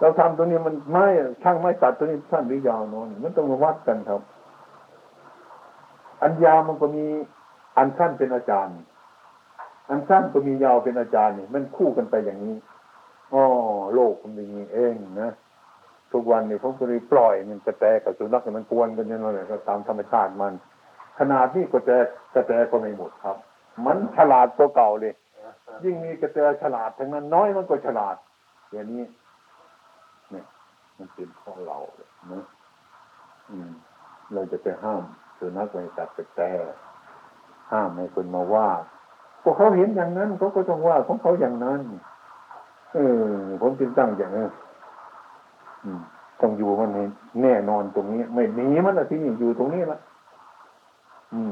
เราทำตัวนี้มันไม่ช่างไม่ตัดตัวนี้สั้นหรือยาวเนาะมันต้องมาวัดกันครับ อันยาวมันก็มีอันสั้นเป็นอาจารย์ อันสั้นก็มียาวเป็นอาจารย์นี่มันคู่กันไปอย่างนี้อ๋อโลกมันเป็นอย่างนี้เองนะทุกวันนี้ผมก็เลยปล่อยมันกระแตกับสุนัขมันกวนกันอย่างนั้นเลยก็ตามธรรมชาติมัน ขนาดนี้กระแตกระแตก็ไม่หมดครับ มันฉลาดตัวเก่าเลย ยิ่งมีกระแตฉลาดทั้งนั้นน้อยมันก็ฉลาดอย่างนี้เนี่ยมันเป็นของเราเลยนะอืม เราจะไปห้ามสุนัขไปตัดกระแตห้ามให้คนมาว่าพวกเขาเห็นอย่างนั้นเขาก็ต้องว่าของเขาอย่างนั้นเออผมจึงตั้งอย่างนี้อืมต้องอยู่มันแน่นอนตรงนี้ ไม่หนีมันอะที่อยู่ตรงนี้ละ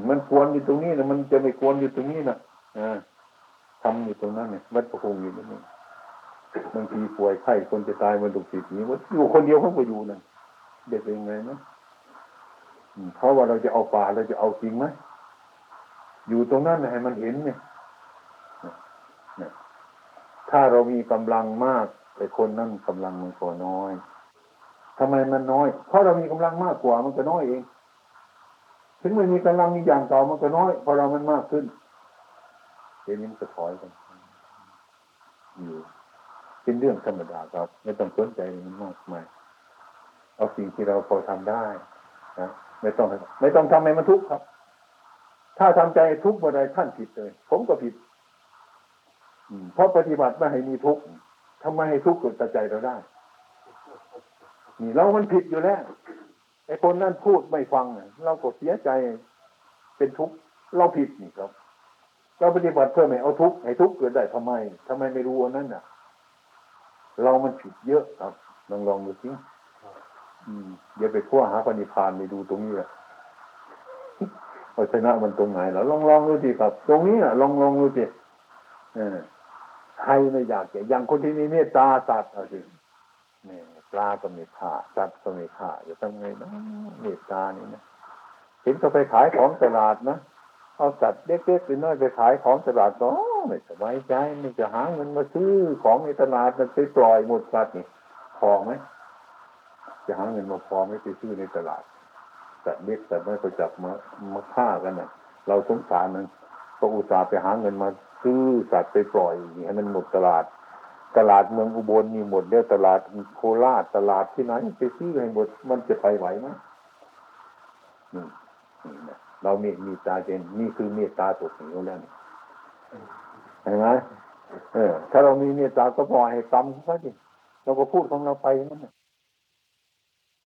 มันควรอยู่ตรงนี้นะมันจะไม่ควรอยู่ตรงนี้นะอ่าทำอยู่ตรงนั้นเนี่ยวัดประคงอยู่ตรงนี้บางทีป่วยไข้คนจะตายมันถูกสิทธิ์นี้ว่าอยู่คนเดียวเขาก็อยู่นั่นเด็กเป็นไงนะเพราะว่าเราจะเอาป่าเราจะเอาจริงไหมอยู่ตรงนั้นให้มันเห็นเนี่ยถ้าเรามีกำลังมากแต่คนนั้นกำลังมันก็น้อยทำไมมันน้อย เพราะเรามีกำลังมากกว่ามันก็น้อยเอง ถึงมันมีกำลังอีกอย่างเก่ามันก็น้อยพราะเรามันมากขึ้นเดี๋ยวนี้มันก็ถอยกันอยู่เป็นเรื่องธรรมดาครับ ไม่ต้องสนใจมันมากมายเอาสิ่งที่เราพอทำได้นะไม่ต้องไม่ต้องทำให้มันทุกข์ครับ ถ้าทำใจทุกข์เมื่อใดท่านผิดเลย ผมก็ผิดอืเพราะปฏิบัติไม่ให้มีทุกข์ทำไมให้ทุกข์เกิดต่ใจเราได้นี่เรามันผิดอยู่แล้ว ไอ้คนนั้นพูดไม่ฟังเราก็เสียใจเป็นทุกข์เราผิดนี่ครับ เราปฏิบัติเพื่อไม่เอาทุกข์ให้ทุกข์เกิดได้ทำไมทำไมไม่รู้อันนั้นน่ะ เรามันผิดเยอะครับลองลองดูสิอืมเดี๋ยวไปขั้วหาปณิพานไปดูตรงนี้แหละเอาชนะมันตรงไหนแล้วลองลองดูสิครับ ตรงนี้อะลองลองดูสิใครไม่อยากจะอย่างคนที่มีเมตตาสัตว์เอาสิเนี่ย ปลาก็ม่ฆ่าสัตว์ก็ม่ฆ่าจะทำไงนะเมตตานี่นะเห็นก็ไปขายของตลาดนะเอาสัตว์เล็กๆไปน้อยไปขายของตลาดก็ไม่สบายใจมันจะหาเงินมาซื้อของในตลาดมันไปปล่อยหมดสัตว์นี่พอไหมจะหาเงินมาพอไหม่ไปซื้อในตลาดสัตว์เล็กสัตว์น้อยก็จับมามาฆ่ากันน่ะเราสงสารมันก็อุตส่าห์ไปหาเงินมาซื้อสัตว์ไปปล่อยอย่างให้มันหมดตลาด ตลาดเมืองอุบลมีหมดแล้วตลาดโคราชตลาดที่ไหนไปซื้อให้หมดมันจะไปไหวไหมเรามีมีตาเจนนี่คือเมตตาตกเหวแล้วนี่เห็นไหมเออ ถ้าเรามีเมตตาก็ปล่อยให้กรรมเขาดิเราก็พูดของเราไปนั่นแหละ